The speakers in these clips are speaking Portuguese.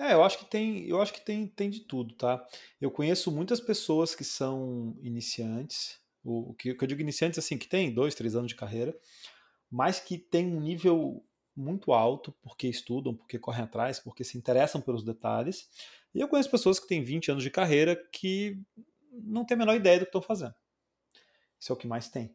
É, eu acho que tem, eu acho que tem, tem de tudo, tá? Eu conheço muitas pessoas que são iniciantes, o, o que, eu digo iniciantes assim, que tem dois, três anos de carreira, mas que tem um nível muito alto porque estudam, porque correm atrás, porque se interessam pelos detalhes. E eu conheço pessoas que têm 20 anos de carreira que não têm a menor ideia do que estão fazendo. Isso é o que mais tem.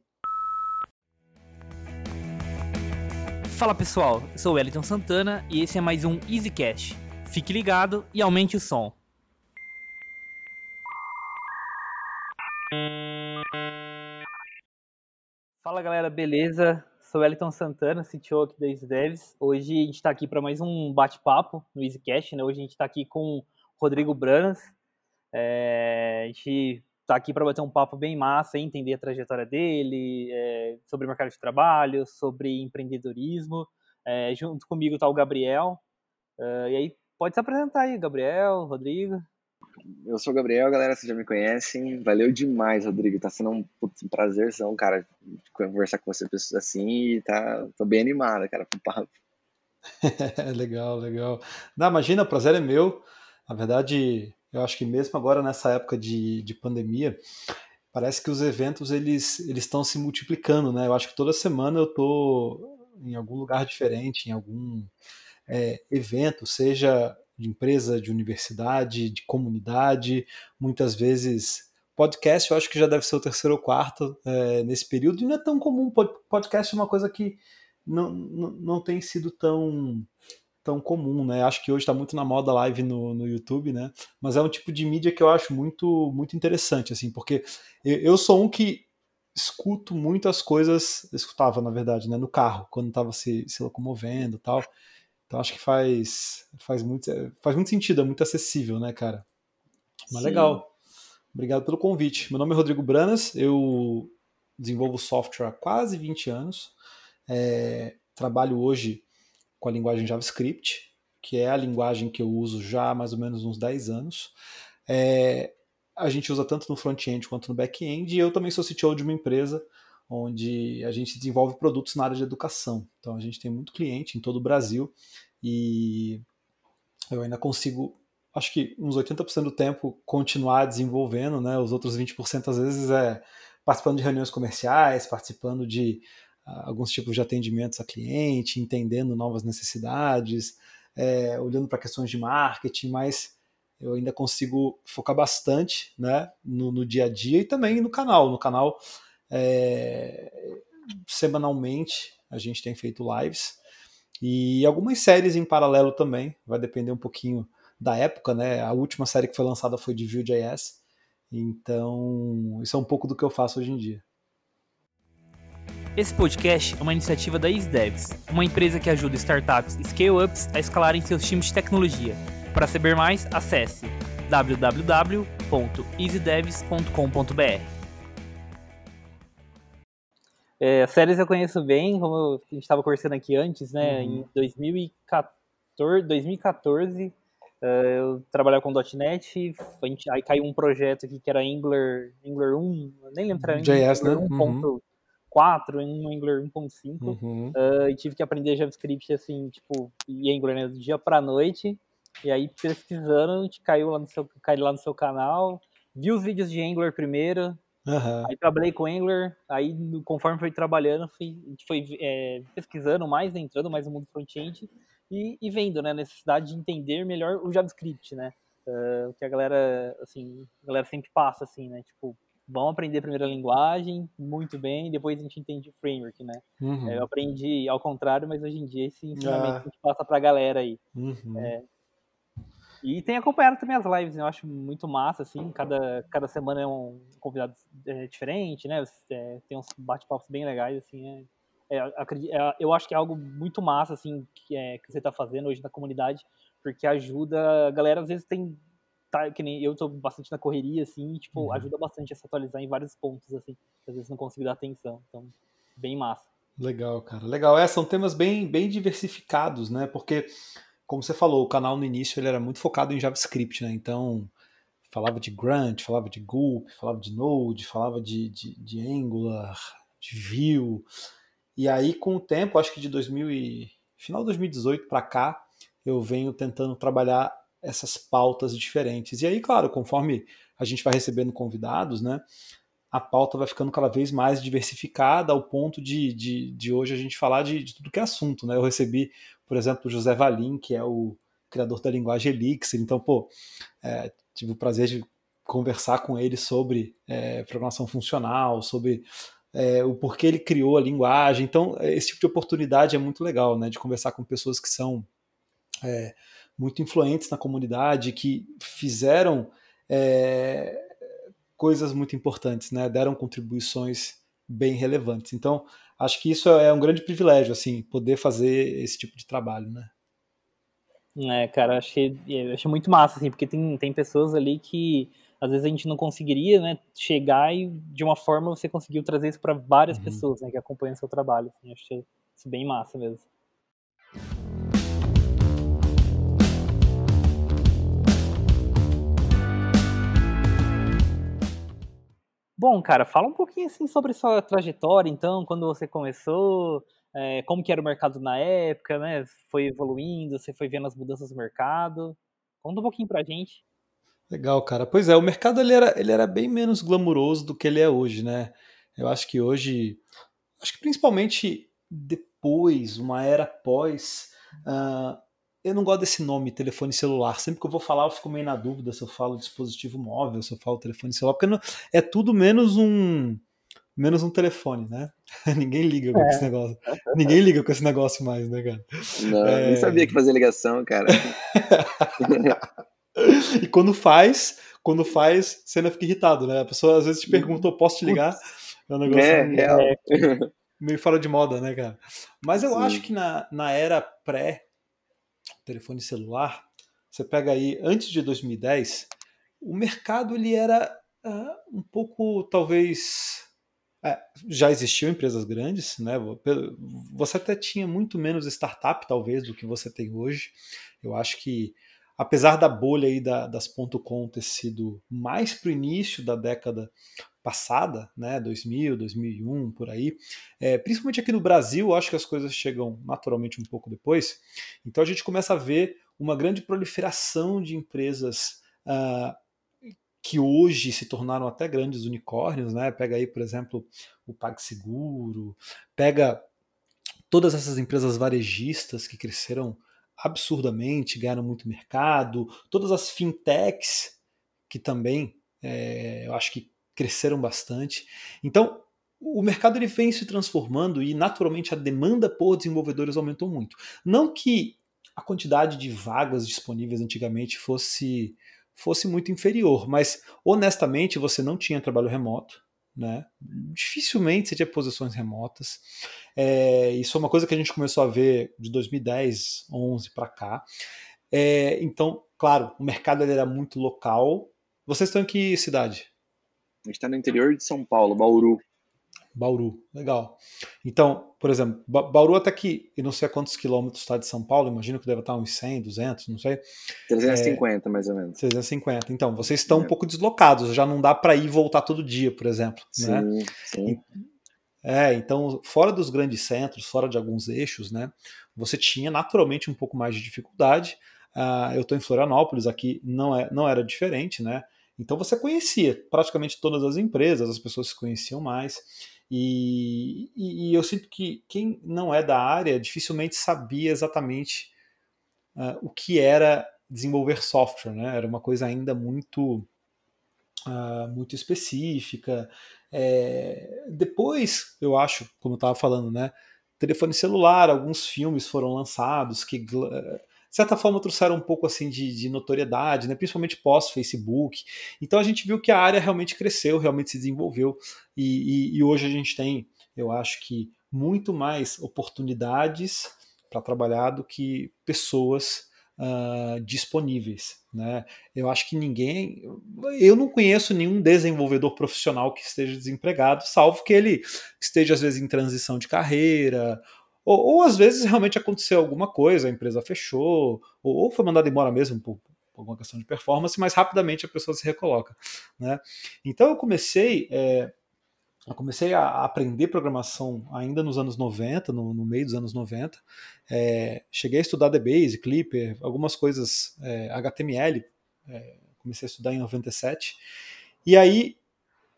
Fala pessoal, eu sou o Wellington Santana e esse é mais um EasyCast Fique ligado e aumente o som. Fala galera, beleza? Sou Wellington Santana, CTO aqui da EasyDevs. Hoje a gente está aqui para mais um bate-papo no EasyCast, né? Hoje a gente está aqui com o Rodrigo Branas. É, a gente está aqui para bater um papo bem massa, entender a trajetória dele, é, sobre mercado de trabalho, sobre empreendedorismo. É, junto comigo está o Gabriel. Uh, e aí, Pode se apresentar aí, Gabriel, Rodrigo. Eu sou o Gabriel, galera, vocês já me conhecem. Valeu demais, Rodrigo. Tá sendo um, putz, um prazerzão, cara, conversar com você assim e tá, tô bem animado, cara, com o papo. legal, legal. Não, imagina, o prazer é meu. Na verdade, eu acho que mesmo agora nessa época de, de pandemia, parece que os eventos eles eles estão se multiplicando, né? Eu acho que toda semana eu tô em algum lugar diferente, em algum é, evento, seja de empresa, de universidade, de comunidade, muitas vezes podcast, eu acho que já deve ser o terceiro ou quarto é, nesse período, e não é tão comum. Podcast é uma coisa que não, não, não tem sido tão tão comum, né? Acho que hoje está muito na moda live no, no YouTube, né? Mas é um tipo de mídia que eu acho muito muito interessante, assim, porque eu, eu sou um que escuto muitas coisas, escutava na verdade, né, no carro, quando estava se, se locomovendo, tal. Então acho que faz, faz, muito, faz muito sentido, é muito acessível, né, cara? Mas Sim. legal. Obrigado pelo convite. Meu nome é Rodrigo Branas, eu desenvolvo software há quase 20 anos. É, trabalho hoje com a linguagem JavaScript, que é a linguagem que eu uso já há mais ou menos uns 10 anos. É, a gente usa tanto no front-end quanto no back-end, e eu também sou CTO de uma empresa onde a gente desenvolve produtos na área de educação. Então a gente tem muito cliente em todo o Brasil e eu ainda consigo, acho que uns 80% do tempo, continuar desenvolvendo, né? Os outros 20% às vezes é participando de reuniões comerciais, participando de uh, alguns tipos de atendimentos a cliente, entendendo novas necessidades, é, olhando para questões de marketing, mas eu ainda consigo focar bastante né, no, no, dia a dia e também no canal. No canal, é, semanalmente, a gente tem feito lives e algumas séries em paralelo também, vai depender um pouquinho da época, né? A última série que foi lançada foi de Vue.js, então isso é um pouco do que eu faço hoje em dia. Esse podcast é uma iniciativa da EasyDevs, uma empresa que ajuda startups e scale-ups a escalarem seus times de tecnologia. Para saber mais, acesse www.easydevs.com.br. É, séries eu conheço bem, como a gente estava conversando aqui antes, né? Uhum. Em 2014, 2014 uh, eu trabalhava com .NET, a gente, aí caiu um projeto aqui que era Angular, Angular 1, nem lembro, era JS, Angular né? 1.4, uhum. um Angular 1.5, uhum. uh, e tive que aprender JavaScript, assim, tipo, e Angular, né, do dia pra noite, e aí pesquisando, a gente caiu lá no seu, caiu lá no seu canal, vi os vídeos de Angular primeiro, Uhum. Aí trabalhei com Angular, aí conforme foi trabalhando, fui, a gente foi é, pesquisando mais, entrando mais no mundo front-end e, e, vendo, né, a necessidade de entender melhor o JavaScript, né, uh, o que a galera, assim, a galera sempre passa, assim, né, tipo, vamos aprender a linguagem, muito bem, depois a gente entende o framework, né. Uhum. É, eu aprendi ao contrário, mas hoje em dia esse ensinamento ah. a gente passa pra galera aí. Uhum. É, e tem acompanhado também as lives, né? eu acho muito massa, assim, cada, cada semana é um convidado é, diferente, né? É, tem uns bate-papos bem legais, assim, é, é, é, eu acho que é algo muito massa, assim, que, é, que você está fazendo hoje na comunidade, porque ajuda, a galera às vezes tem, tá, que nem eu estou bastante na correria, assim, tipo, uhum. ajuda bastante a se atualizar em vários pontos, assim, que às vezes não consigo dar atenção, então, bem massa. Legal, cara, legal. É, são temas bem, bem diversificados, né, porque como você falou, o canal no início ele era muito focado em JavaScript, né? Então falava de Grunt, falava de Gulp, falava de Node, falava de, de, de Angular, de Vue. E aí, com o tempo, acho que de 2000 e, final de 2018 para cá, eu venho tentando trabalhar essas pautas diferentes. E aí, claro, conforme a gente vai recebendo convidados, né, a pauta vai ficando cada vez mais diversificada ao ponto de, de, de hoje a gente falar de, de, tudo que é assunto. Né? Eu recebi, por exemplo, o José Valim, que é o criador da linguagem Elixir, então, pô, é, tive o prazer de conversar com ele sobre é, programação funcional, sobre é, o porquê ele criou a linguagem. Então, esse tipo de oportunidade é muito legal, né? De conversar com pessoas que são é, muito influentes na comunidade, que fizeram é, coisas muito importantes, né? Deram contribuições bem relevantes. Então, acho que isso é um grande privilégio, assim, poder fazer esse tipo de trabalho, né? É, cara, achei, achei muito massa, assim, porque tem, tem pessoas ali que às vezes a gente não conseguiria, né, chegar e de uma forma você conseguiu trazer isso para várias uhum. pessoas, né, que acompanham seu trabalho. Assim, achei isso bem massa mesmo. Bom, cara, fala um pouquinho assim sobre sua trajetória, então, quando você começou, é, como que era o mercado na época, né? Foi evoluindo, você foi vendo as mudanças do mercado. Conta um pouquinho pra gente. Legal, cara. Pois é, o mercado ele era, ele era bem menos glamuroso do que ele é hoje, né? Eu acho que hoje, acho que principalmente depois, uma era pós, uh, eu não gosto desse nome, telefone celular. Sempre que eu vou falar, eu fico meio na dúvida se eu falo dispositivo móvel, se eu falo telefone celular, porque não, é tudo menos um menos um telefone, né? Ninguém liga com é. esse negócio. Ninguém liga com esse negócio mais, né, cara? Não, é... nem sabia que fazia ligação, cara. e quando faz, quando faz, você ainda fica irritado, né? A pessoa às vezes te pergunta, posso te ligar? É um negócio é, meio, meio fora de moda, né, cara? Mas eu Sim. acho que na, na era pré telefone celular, você pega aí antes de 2010, o mercado ele era uh, um pouco talvez é, já existiam empresas grandes, né? Você até tinha muito menos startup talvez do que você tem hoje. Eu acho que apesar da bolha aí da, das .com ter sido mais para o início da década passada, né, 2000, 2001, por aí, é, principalmente aqui no Brasil, acho que as coisas chegam naturalmente um pouco depois, então a gente começa a ver uma grande proliferação de empresas uh, que hoje se tornaram até grandes unicórnios, né? Pega aí, por exemplo, o PagSeguro, pega todas essas empresas varejistas que cresceram absurdamente, ganharam muito mercado, todas as fintechs que também é, eu acho que cresceram bastante. Então, o mercado ele vem se transformando e naturalmente a demanda por desenvolvedores aumentou muito. Não que a quantidade de vagas disponíveis antigamente fosse fosse muito inferior, mas honestamente você não tinha trabalho remoto, né? Dificilmente você tinha posições remotas. É, isso é uma coisa que a gente começou a ver de 2010, 11 para cá. É, então, claro, o mercado era muito local. Vocês estão em que cidade? A gente está no interior de São Paulo, Bauru. Bauru, legal. Então, por exemplo, Bauru até que, eu não sei a quantos quilômetros está de São Paulo, imagino que deve estar uns 100, 200, não sei. 350, é, mais ou menos. 350. Então, vocês estão é. um pouco deslocados, já não dá para ir e voltar todo dia, por exemplo. Sim, né? sim. É, então, fora dos grandes centros, fora de alguns eixos, né, você tinha naturalmente um pouco mais de dificuldade. Uh, eu estou em Florianópolis, aqui não, é, não era diferente, né? Então você conhecia praticamente todas as empresas, as pessoas se conheciam mais. E, e, e, eu sinto que quem não é da área dificilmente sabia exatamente uh, o que era desenvolver software, né? Era uma coisa ainda muito uh, muito específica. É, depois, eu acho, como eu estava falando, né? Telefone celular, alguns filmes foram lançados que de certa forma trouxeram um pouco assim de, de notoriedade, né? principalmente pós-Facebook. Então a gente viu que a área realmente cresceu, realmente se desenvolveu e, e, e hoje a gente tem, eu acho que, muito mais oportunidades para trabalhar do que pessoas uh, disponíveis. Né? Eu acho que ninguém. Eu não conheço nenhum desenvolvedor profissional que esteja desempregado, salvo que ele esteja, às vezes, em transição de carreira ou, ou às vezes realmente aconteceu alguma coisa, a empresa fechou, ou, ou foi mandada embora mesmo por, por, alguma questão de performance, mas rapidamente a pessoa se recoloca. Né? Então eu comecei é, eu comecei a aprender programação ainda nos anos 90, no, no meio dos anos 90. É, cheguei a estudar DBase, Clipper, algumas coisas é, HTML. É, comecei a estudar em 97. E aí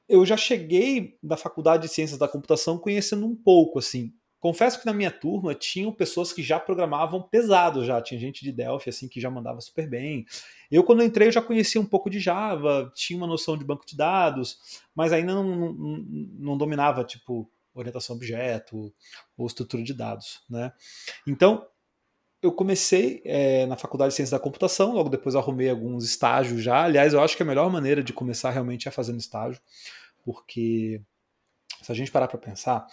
eu já cheguei da faculdade de ciências da computação conhecendo um pouco assim Confesso que na minha turma tinham pessoas que já programavam pesado já, tinha gente de Delphi assim que já mandava super bem. Eu quando entrei eu já conhecia um pouco de Java, tinha uma noção de banco de dados, mas ainda não, não, não dominava tipo orientação a objeto ou estrutura de dados, né? Então eu comecei é, na faculdade de ciência da computação, logo depois arrumei alguns estágios já. Aliás, eu acho que a melhor maneira de começar realmente é fazendo estágio, porque se a gente parar para pensar,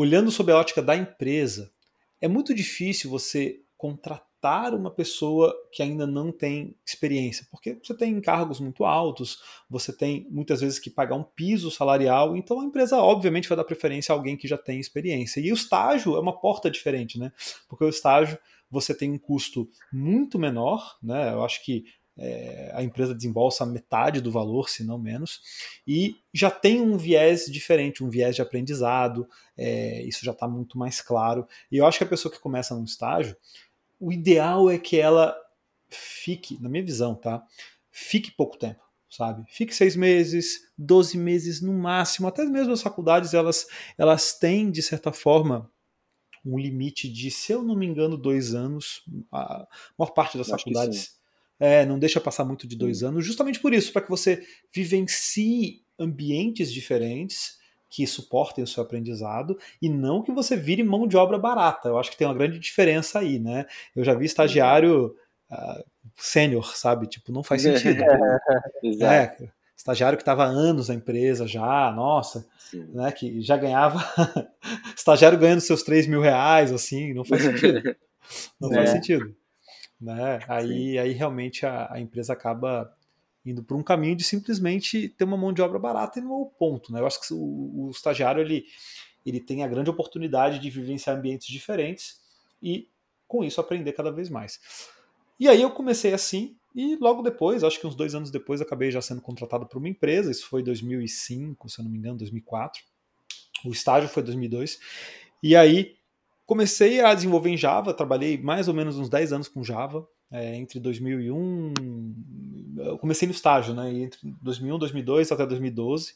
olhando sob a ótica da empresa, é muito difícil você contratar uma pessoa que ainda não tem experiência, porque você tem encargos muito altos, você tem muitas vezes que pagar um piso salarial, então a empresa obviamente vai dar preferência a alguém que já tem experiência. E o estágio é uma porta diferente, né? Porque o estágio você tem um custo muito menor, né? Eu acho que é, a empresa desembolsa metade do valor, se não menos, e já tem um viés diferente, um viés de aprendizado, é, isso já está muito mais claro. E eu acho que a pessoa que começa num estágio, o ideal é que ela fique, na minha visão, tá? Fique pouco tempo. Sabe? Fique seis meses, doze meses no máximo. Até mesmo as faculdades elas, elas têm, de certa forma, um limite de, se eu não me engano, dois anos. A maior parte das faculdades é, não deixa passar muito de dois anos, justamente por isso, para que você vivencie ambientes diferentes que suportem o seu aprendizado e não que você vire mão de obra barata. Eu acho que tem uma grande diferença aí, né? Eu já vi estagiário uh, sênior, sabe? Tipo, não faz sentido. é, estagiário que estava anos na empresa já, nossa, Sim. né? Que já ganhava. estagiário ganhando seus 3 mil reais, assim, não faz sentido. Não é. faz sentido. Né? Aí, aí realmente a, a empresa acaba indo por um caminho de simplesmente ter uma mão de obra barata e não é o ponto. Né? Eu acho que o, o estagiário ele, ele tem a grande oportunidade de vivenciar ambientes diferentes e, com isso, aprender cada vez mais. E aí eu comecei assim, e logo depois, acho que uns dois anos depois, acabei já sendo contratado por uma empresa. Isso foi 2005, se eu não me engano, 2004. O estágio foi 2002. E aí Comecei a desenvolver em Java, trabalhei mais ou menos uns 10 anos com Java, é, entre 2001, eu comecei no estágio, né, entre 2001, 2002 até 2012,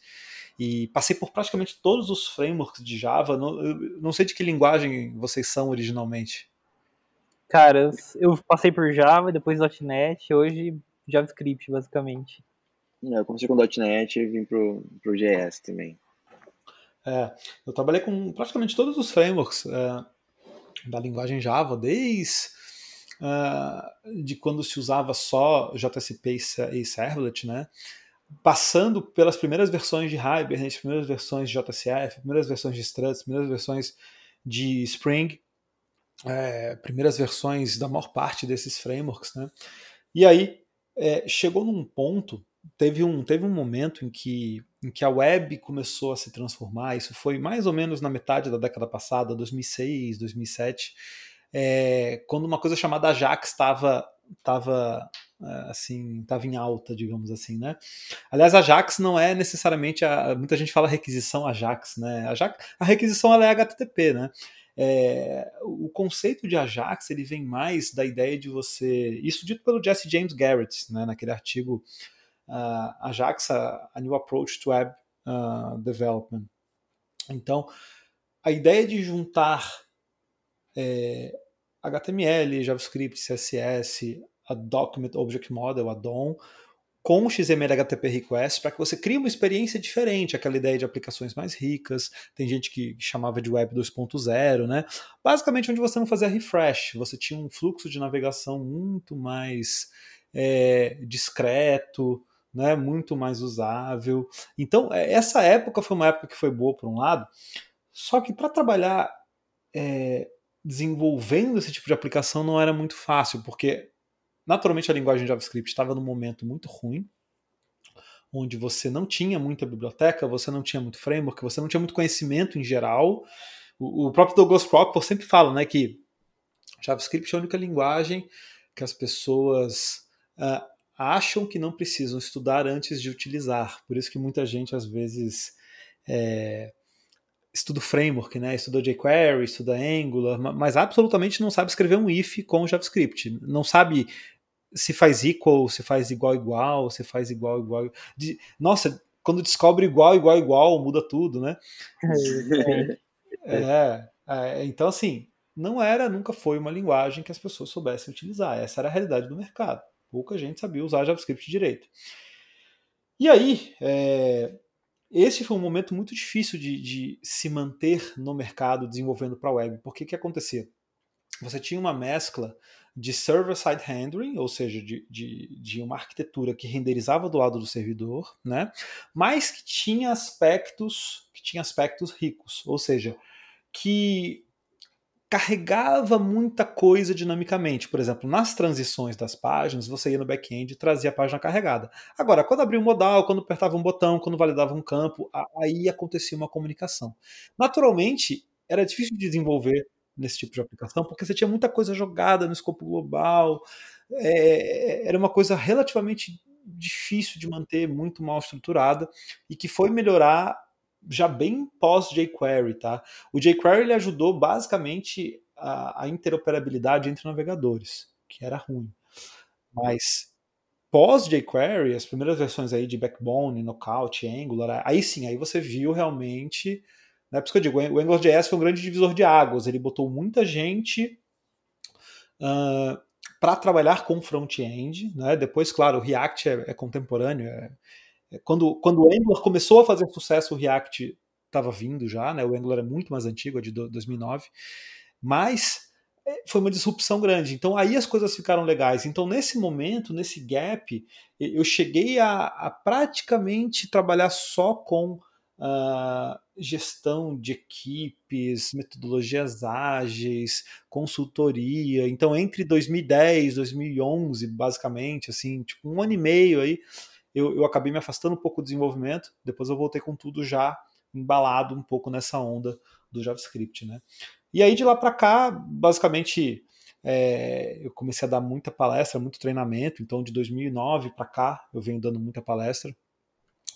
e passei por praticamente todos os frameworks de Java, não, não sei de que linguagem vocês são originalmente. Cara, eu passei por Java, depois .NET, hoje JavaScript, basicamente. É, eu comecei com .NET e vim pro, pro JS também. É, eu trabalhei com praticamente todos os frameworks. É, da linguagem Java, desde uh, de quando se usava só JSP e Servlet, né? passando pelas primeiras versões de Hibernate, primeiras versões de JCF, primeiras versões de Struts, primeiras versões de Spring, é, primeiras versões da maior parte desses frameworks. Né? E aí é, chegou num ponto, teve um, teve um momento em que em que a web começou a se transformar. Isso foi mais ou menos na metade da década passada, 2006, 2007, é, quando uma coisa chamada Ajax estava tava, é, assim estava em alta, digamos assim, né? Aliás, Ajax não é necessariamente a muita gente fala requisição Ajax, né? Ajax, a requisição ela é HTTP, né? É, o conceito de Ajax ele vem mais da ideia de você, isso dito pelo Jesse James Garrett, né, naquele artigo uh, Ajax, a, a, New Approach to Web uh, Development. Então, a ideia de juntar é, HTML, JavaScript, CSS, a Document Object Model, a DOM, com XML HTTP Request para que você crie uma experiência diferente, aquela ideia de aplicações mais ricas. Tem gente que chamava de Web 2.0, né? Basicamente, onde você não fazia refresh, você tinha um fluxo de navegação muito mais é, discreto, né, muito mais usável. Então, é, essa época foi uma época que foi boa por um lado, só que para trabalhar é, desenvolvendo esse tipo de aplicação não era muito fácil, porque naturalmente a linguagem JavaScript estava num momento muito ruim, onde você não tinha muita biblioteca, você não tinha muito framework, você não tinha muito conhecimento em geral. O, o próprio Douglas Proctor sempre fala né, que JavaScript é a única linguagem que as pessoas uh, acham que não precisam estudar antes de utilizar. Por isso que muita gente às vezes é, estuda framework, né? Estuda jQuery, estuda Angular, mas absolutamente não sabe escrever um if com JavaScript. Não sabe se faz equal, se faz igual igual, se faz igual igual. De, nossa, quando descobre igual igual igual muda tudo, né? é, é, então assim, não era, nunca foi uma linguagem que as pessoas soubessem utilizar. Essa era a realidade do mercado. Pouca gente sabia usar JavaScript direito. E aí, é, esse foi um momento muito difícil de, de se manter no mercado desenvolvendo para a web. Porque que acontecia? Você tinha uma mescla de server-side rendering, ou seja, de, de, de, uma arquitetura que renderizava do lado do servidor, né? mas que tinha aspectos que tinha aspectos ricos, ou seja, que carregava muita coisa dinamicamente. Por exemplo, nas transições das páginas, você ia no back-end e trazia a página carregada. Agora, quando abria um modal, quando apertava um botão, quando validava um campo, aí acontecia uma comunicação. Naturalmente, era difícil de desenvolver nesse tipo de aplicação, porque você tinha muita coisa jogada no escopo global, é, era uma coisa relativamente difícil de manter, muito mal estruturada, e que foi melhorar já bem pós jQuery, tá? O jQuery ele ajudou basicamente a, a, interoperabilidade entre navegadores, que era ruim. Mas pós jQuery, as primeiras versões aí de Backbone, Knockout, Angular, aí sim, aí você viu realmente, né? Por isso que eu digo, o AngularJS foi um grande divisor de águas. Ele botou muita gente uh, para trabalhar com front-end, né? Depois, claro, o React é, é contemporâneo, é, quando, quando o Angular começou a fazer sucesso, o React estava vindo já, né? O Angular é muito mais antigo, é de 2009, mas é, foi uma disrupção grande. Então aí as coisas ficaram legais. Então nesse momento, nesse gap, eu cheguei a, a praticamente trabalhar só com uh, gestão de equipes, metodologias ágeis, consultoria. Então entre 2010 e 2011, basicamente, assim, tipo um ano e meio aí, eu, eu acabei me afastando um pouco do desenvolvimento, depois eu voltei com tudo já embalado um pouco nessa onda do JavaScript, né? E aí de lá para cá, basicamente, é, eu comecei a dar muita palestra, muito treinamento. Então, de 2009 para cá, eu venho dando muita palestra.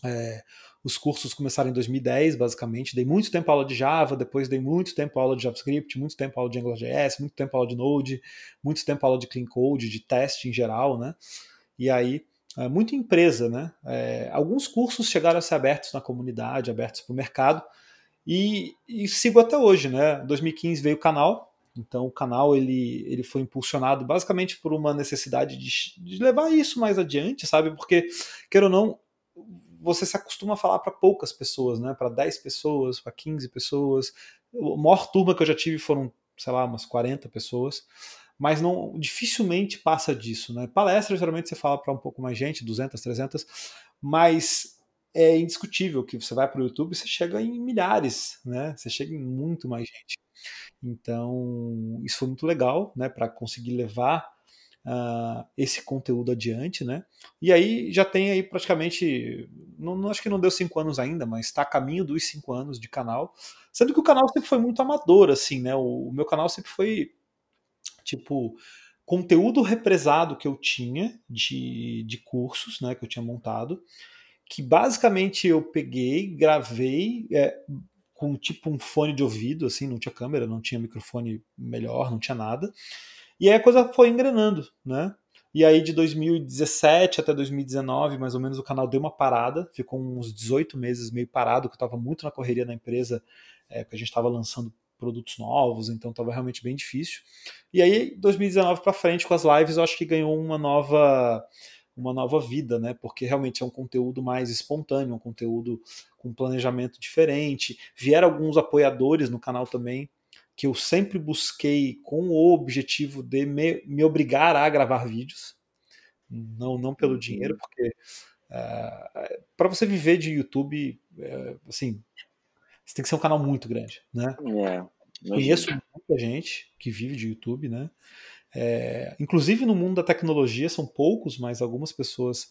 É, os cursos começaram em 2010, basicamente. Dei muito tempo aula de Java, depois dei muito tempo aula de JavaScript, muito tempo aula de AngularJS, muito tempo aula de Node, muito tempo aula de Clean Code, de teste em geral, né? E aí é, muito empresa, né? É, alguns cursos chegaram a ser abertos na comunidade, abertos para o mercado, e, e, sigo até hoje, né? Em 2015 veio o canal, então o canal ele, ele foi impulsionado basicamente por uma necessidade de, de levar isso mais adiante, sabe? Porque, quer ou não, você se acostuma a falar para poucas pessoas, né? Para 10 pessoas, para 15 pessoas. A maior turma que eu já tive foram, sei lá, umas 40 pessoas mas não dificilmente passa disso, né? Palestra geralmente você fala para um pouco mais gente, 200, 300, mas é indiscutível que você vai para o YouTube e você chega em milhares, né? Você chega em muito mais gente. Então, isso foi muito legal, né, para conseguir levar uh, esse conteúdo adiante, né? E aí já tem aí praticamente, não, não acho que não deu cinco anos ainda, mas está a caminho dos cinco anos de canal, sendo que o canal sempre foi muito amador, assim, né? O, o meu canal sempre foi tipo conteúdo represado que eu tinha de, de cursos, né, que eu tinha montado, que basicamente eu peguei, gravei é, com tipo um fone de ouvido, assim, não tinha câmera, não tinha microfone melhor, não tinha nada. E aí a coisa foi engrenando, né? E aí de 2017 até 2019, mais ou menos, o canal deu uma parada, ficou uns 18 meses meio parado, que eu estava muito na correria na empresa, é, porque a gente estava lançando produtos novos, então estava realmente bem difícil. E aí, 2019 para frente, com as lives, eu acho que ganhou uma nova uma nova vida, né? Porque realmente é um conteúdo mais espontâneo, um conteúdo com planejamento diferente. Vieram alguns apoiadores no canal também, que eu sempre busquei com o objetivo de me, me obrigar a gravar vídeos, não, não pelo uhum. dinheiro, porque uh, é, para você viver de YouTube, uh, assim, você tem que ser um canal muito grande, né? É, Conheço muita gente que vive de YouTube, né? É, inclusive no mundo da tecnologia são poucos, mas algumas pessoas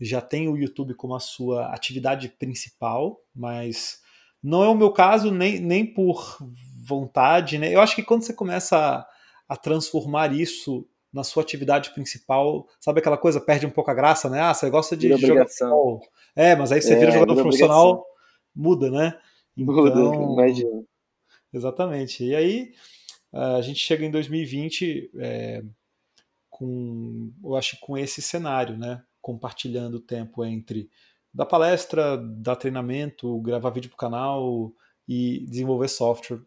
já têm o YouTube como a sua atividade principal, mas não é o meu caso nem, nem por vontade, né? Eu acho que quando você começa a, a transformar isso na sua atividade principal, sabe aquela coisa, perde um pouco a graça, né? Ah, você gosta de jogar futebol. É, mas aí você é, vira jogador profissional, muda, né? Então, imagina. Exatamente. E aí a gente chega em 2020 é, com, eu acho, com esse cenário, né? Compartilhando o tempo entre dar palestra, dar treinamento, gravar vídeo para o canal e desenvolver software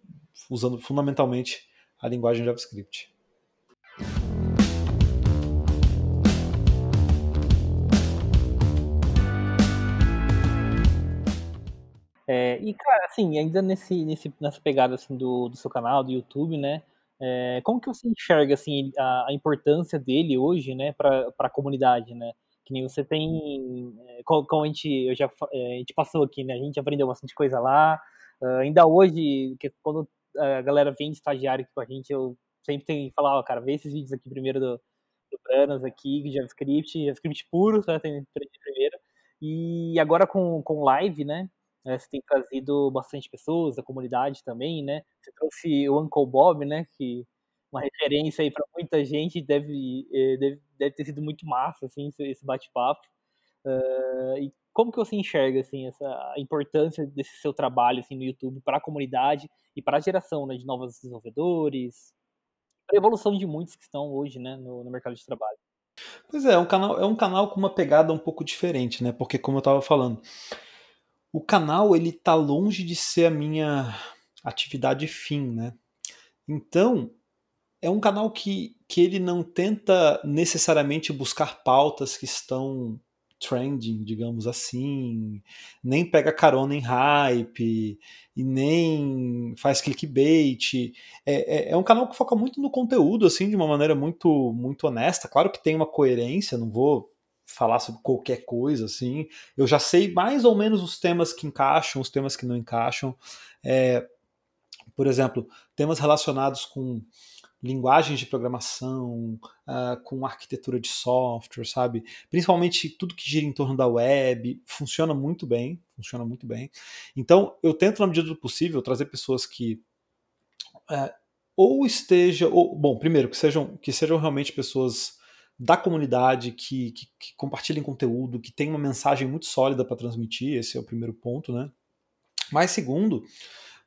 usando fundamentalmente a linguagem JavaScript. É, e, cara, assim, ainda nesse, nesse, nessa pegada assim, do, do seu canal, do YouTube, né? É, como que você enxerga assim, a, a importância dele hoje né, para a comunidade? Né? Que nem você tem. É, como, a, gente, eu já, é, a gente passou aqui, né? A gente aprendeu bastante coisa lá. Uh, ainda hoje, que quando a galera vem de estagiário aqui com a gente, eu sempre tenho que falar, ó, cara, vê esses vídeos aqui primeiro do, do Pranas aqui, JavaScript, JavaScript puro, né? Tem primeiro. E agora com, com live, né? É, você tem trazido bastante pessoas da comunidade também, né? Você trouxe o Uncle Bob, né? Que uma referência aí para muita gente deve, eh, deve, deve ter sido muito massa, assim, esse bate-papo. Uh, e como que você enxerga, assim, essa a importância desse seu trabalho, assim, no YouTube para a comunidade e para a geração, né, de novos desenvolvedores, para a evolução de muitos que estão hoje, né, no, no mercado de trabalho? Pois é, é um canal, é um canal com uma pegada um pouco diferente, né? Porque como eu estava falando, o canal ele tá longe de ser a minha atividade fim, né? Então, é um canal que, que ele não tenta necessariamente buscar pautas que estão trending, digamos assim, nem pega carona em hype e nem faz clickbait. É, é, é, um canal que foca muito no conteúdo, assim, de uma maneira muito, muito honesta. Claro que tem uma coerência, não vou falar sobre qualquer coisa, assim. Eu já sei mais ou menos os temas que encaixam, os temas que não encaixam. É, por exemplo, temas relacionados com linguagens de programação, uh, com arquitetura de software, sabe? Principalmente tudo que gira em torno da web, funciona muito bem, funciona muito bem. Então, eu tento, na medida do possível, trazer pessoas que uh, ou esteja, ou, bom, primeiro, que sejam, que sejam realmente pessoas da comunidade, que, que, que compartilhem conteúdo, que tem uma mensagem muito sólida para transmitir, esse é o primeiro ponto, né? Mas segundo,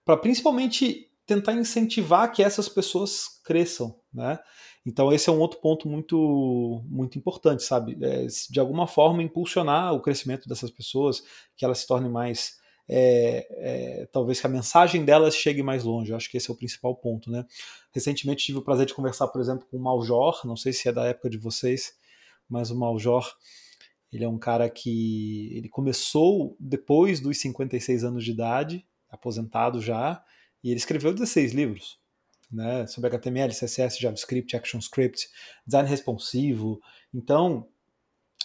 para principalmente tentar incentivar que essas pessoas cresçam, né? Então esse é um outro ponto muito muito importante, sabe? É, de alguma forma impulsionar o crescimento dessas pessoas, que elas se tornem mais é, é, talvez que a mensagem delas chegue mais longe. Eu acho que esse é o principal ponto, né? Recentemente tive o prazer de conversar, por exemplo, com o Maljor, não sei se é da época de vocês, mas o Maljor, ele é um cara que ele começou depois dos 56 anos de idade, aposentado já, e ele escreveu 16 livros, né, sobre HTML, CSS, JavaScript, ActionScript, design responsivo. Então,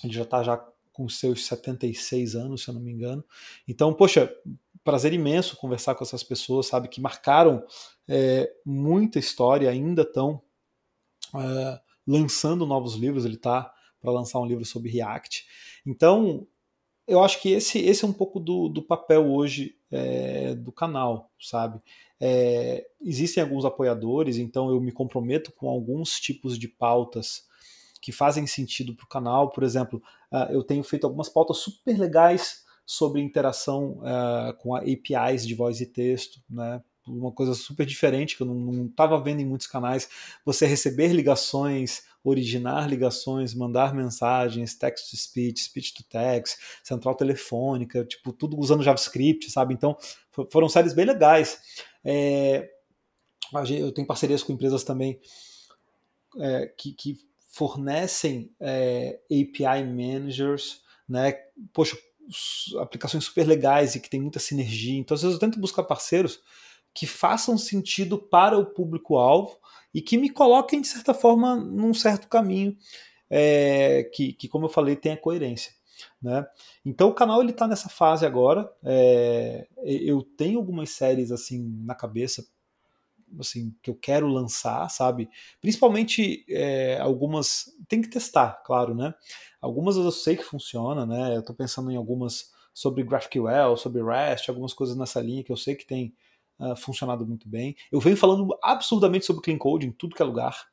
ele já está já com seus 76 anos, se eu não me engano. Então, poxa, prazer imenso conversar com essas pessoas, sabe, que marcaram é, muita história, ainda estão é, lançando novos livros. Ele está para lançar um livro sobre React. Então, eu acho que esse, esse é um pouco do, do papel hoje é, do canal, sabe? É, existem alguns apoiadores, então eu me comprometo com alguns tipos de pautas que fazem sentido para o canal. Por exemplo, eu tenho feito algumas pautas super legais sobre interação uh, com APIs de voz e texto, né? uma coisa super diferente que eu não estava vendo em muitos canais. Você receber ligações, originar ligações, mandar mensagens, text to speech, speech to text, central telefônica, tipo tudo usando JavaScript, sabe? Então foram séries bem legais. É, eu tenho parcerias com empresas também é, que, que fornecem é, API managers, né? Poxa, aplicações super legais e que tem muita sinergia. Então, às vezes eu tento buscar parceiros que façam sentido para o público-alvo e que me coloquem, de certa forma, num certo caminho é, que, que, como eu falei, tenha coerência. Né? Então o canal ele está nessa fase agora. É, eu tenho algumas séries assim na cabeça assim, que eu quero lançar, sabe? Principalmente é, algumas. Tem que testar, claro, né? Algumas eu sei que funciona, né? Eu estou pensando em algumas sobre GraphQL, sobre REST, algumas coisas nessa linha que eu sei que tem uh, funcionado muito bem. Eu venho falando absurdamente sobre Clean Code em tudo que é lugar.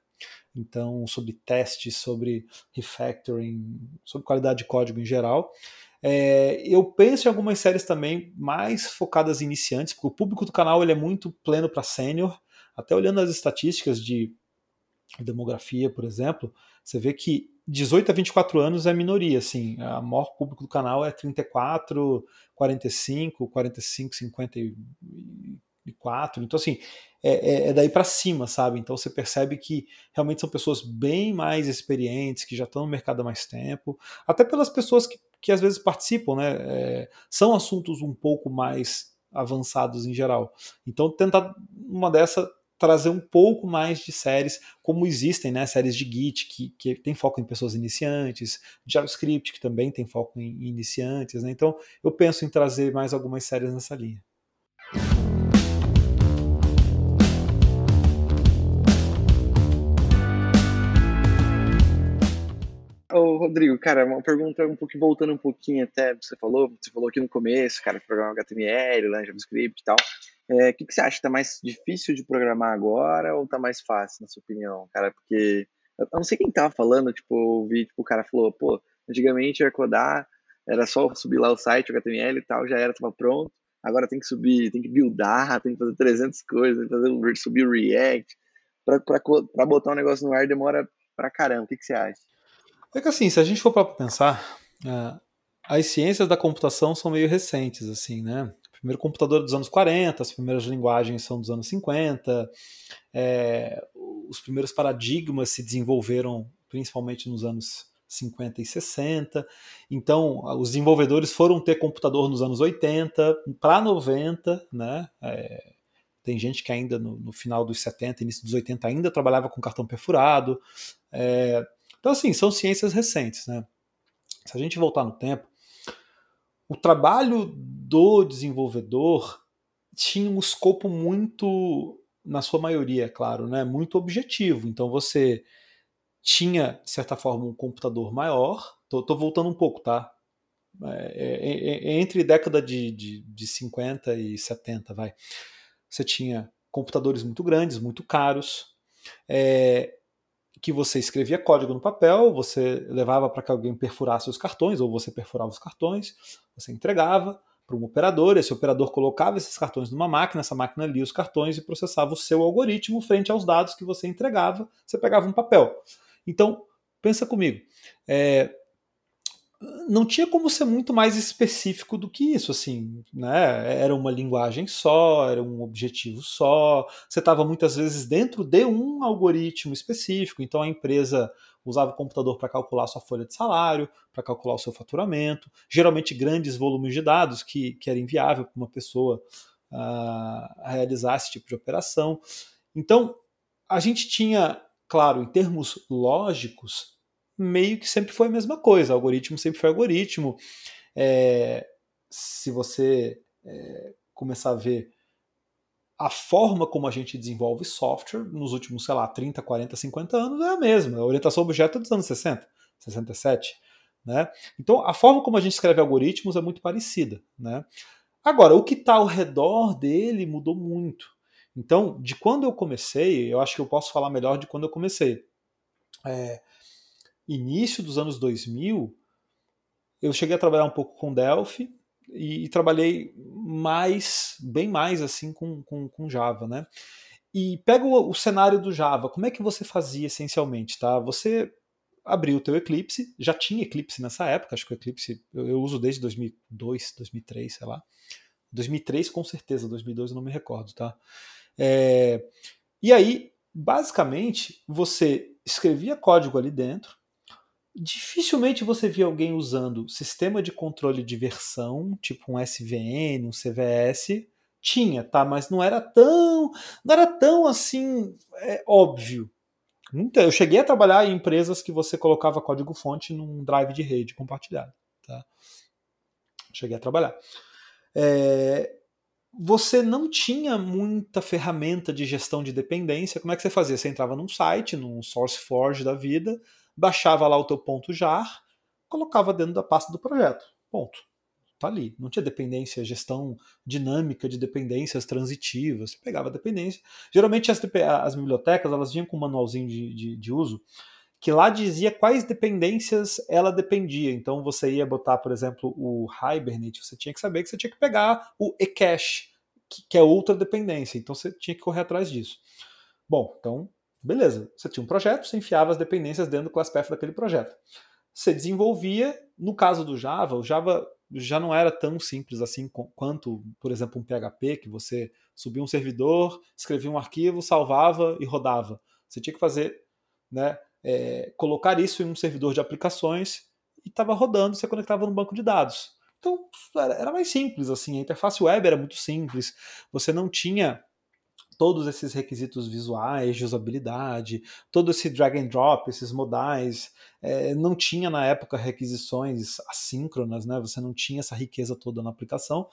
então sobre testes, sobre refactoring, sobre qualidade de código em geral. É, eu penso em algumas séries também mais focadas em iniciantes, porque o público do canal ele é muito pleno para sênior. Até olhando as estatísticas de demografia, por exemplo, você vê que 18 a 24 anos é minoria, assim, a maior público do canal é 34, 45, 45, 54, então assim, é, é, é daí para cima, sabe? Então você percebe que realmente são pessoas bem mais experientes, que já estão no mercado há mais tempo, até pelas pessoas que, que às vezes participam, né? É, são assuntos um pouco mais avançados em geral. Então tentar uma dessa trazer um pouco mais de séries, como existem, né? Séries de Git, que, que tem foco em pessoas iniciantes, JavaScript, que também tem foco em, iniciantes, né? Então, eu penso em trazer mais algumas séries nessa linha. Ô, Rodrigo, cara, uma pergunta um pouco voltando um pouquinho até você falou, você falou aqui no começo, cara, programa HTML, né, JavaScript e tal. É, o é, que, que você acha? Tá mais difícil de programar agora ou tá mais fácil, na sua opinião, cara? Porque eu não sei quem tava falando, tipo, eu ouvi, tipo, o cara falou, pô, antigamente ia codar, era só subir lá o site, o HTML e tal, já era, tava pronto. Agora tem que subir, tem que buildar, tem que fazer 300 coisas, tem que fazer, subir o React. Pra, pra, pra botar um negócio no ar demora pra caramba. O que, que você acha? É que assim, se a gente for para pensar, é, as ciências da computação são meio recentes, assim, né? Primeiro computador dos anos 40, as primeiras linguagens são dos anos 50, é, os primeiros paradigmas se desenvolveram principalmente nos anos 50 e 60. Então, os desenvolvedores foram ter computador nos anos 80 para 90, né? É, tem gente que ainda no, no, final dos 70, início dos 80 ainda trabalhava com cartão perfurado. É, então, assim, são ciências recentes, né? Se a gente voltar no tempo, o trabalho do desenvolvedor tinha um escopo muito, na sua maioria, é claro, né, muito objetivo. Então você tinha, de certa forma, um computador maior. Tô, tô voltando um pouco, tá? É, é, é, entre década de, de, de 50 e 70, vai. Você tinha computadores muito grandes, muito caros. É, que você escrevia código no papel, você levava para que alguém perfurasse os cartões, ou você perfurava os cartões, você entregava para um operador, esse operador colocava esses cartões numa máquina, essa máquina lia os cartões e processava o seu algoritmo frente aos dados que você entregava, você pegava um papel. Então, pensa comigo, é, não tinha como ser muito mais específico do que isso, assim, né? Era uma linguagem só, era um objetivo só. Você estava muitas vezes dentro de um algoritmo específico, então a empresa usava o computador para calcular sua folha de salário, para calcular o seu faturamento, geralmente grandes volumes de dados que, que era inviável para uma pessoa uh, realizar esse tipo de operação. Então, a gente tinha, claro, em termos lógicos, meio que sempre foi a mesma coisa. Algoritmo sempre foi algoritmo. É, se você é, começar a ver a forma como a gente desenvolve software nos últimos, sei lá, 30, 40, 50 anos é a mesma. A orientação objeto é dos anos 60, 67. Né? Então, a forma como a gente escreve algoritmos é muito parecida. Né? Agora, o que está ao redor dele mudou muito. Então, de quando eu comecei, eu acho que eu posso falar melhor de quando eu comecei. É, início dos anos 2000, eu cheguei a trabalhar um pouco com Delphi e, e trabalhei mais, bem mais assim com, com, com Java, né? E pega o, o, cenário do Java, como é que você fazia essencialmente, tá? Você abriu o teu Eclipse, já tinha Eclipse nessa época, acho que o Eclipse eu, eu uso desde 2002, 2003, sei lá. 2003 com certeza, 2002 eu não me recordo, tá? É, e aí, basicamente, você escrevia código ali dentro, dificilmente você via alguém usando sistema de controle de versão, tipo um SVN, um CVS. Tinha, tá? Mas não era tão, não era tão assim é, óbvio. Muita, eu cheguei a trabalhar em empresas que você colocava código-fonte num drive de rede compartilhado. Tá? Cheguei a trabalhar. É, você não tinha muita ferramenta de gestão de dependência. Como é que você fazia? Você entrava num site, num SourceForge da vida, baixava lá o teu ponto jar, colocava dentro da pasta do projeto. Ponto. tá ali. Não tinha dependência, gestão dinâmica de dependências transitivas. Você pegava dependência. Geralmente as, as bibliotecas elas vinham com um manualzinho de, de, de uso que lá dizia quais dependências ela dependia. Então você ia botar, por exemplo, o Hibernate, você tinha que saber que você tinha que pegar o eCache, que, que é outra dependência. Então você tinha que correr atrás disso. Bom, então, beleza. Você tinha um projeto, você enfiava as dependências dentro do class path daquele projeto. Você desenvolvia, no caso do Java, o Java já não era tão simples assim quanto, por exemplo, um PHP, que você subia um servidor, escrevia um arquivo, salvava e rodava. Você tinha que fazer, né, é, colocar isso em um servidor de aplicações e estava rodando, você conectava no banco de dados. Então era mais simples assim, a interface web era muito simples, você não tinha todos esses requisitos visuais, de usabilidade, todo esse drag and drop, esses modais, é, não tinha na época requisições assíncronas, né? Você não tinha essa riqueza toda na aplicação.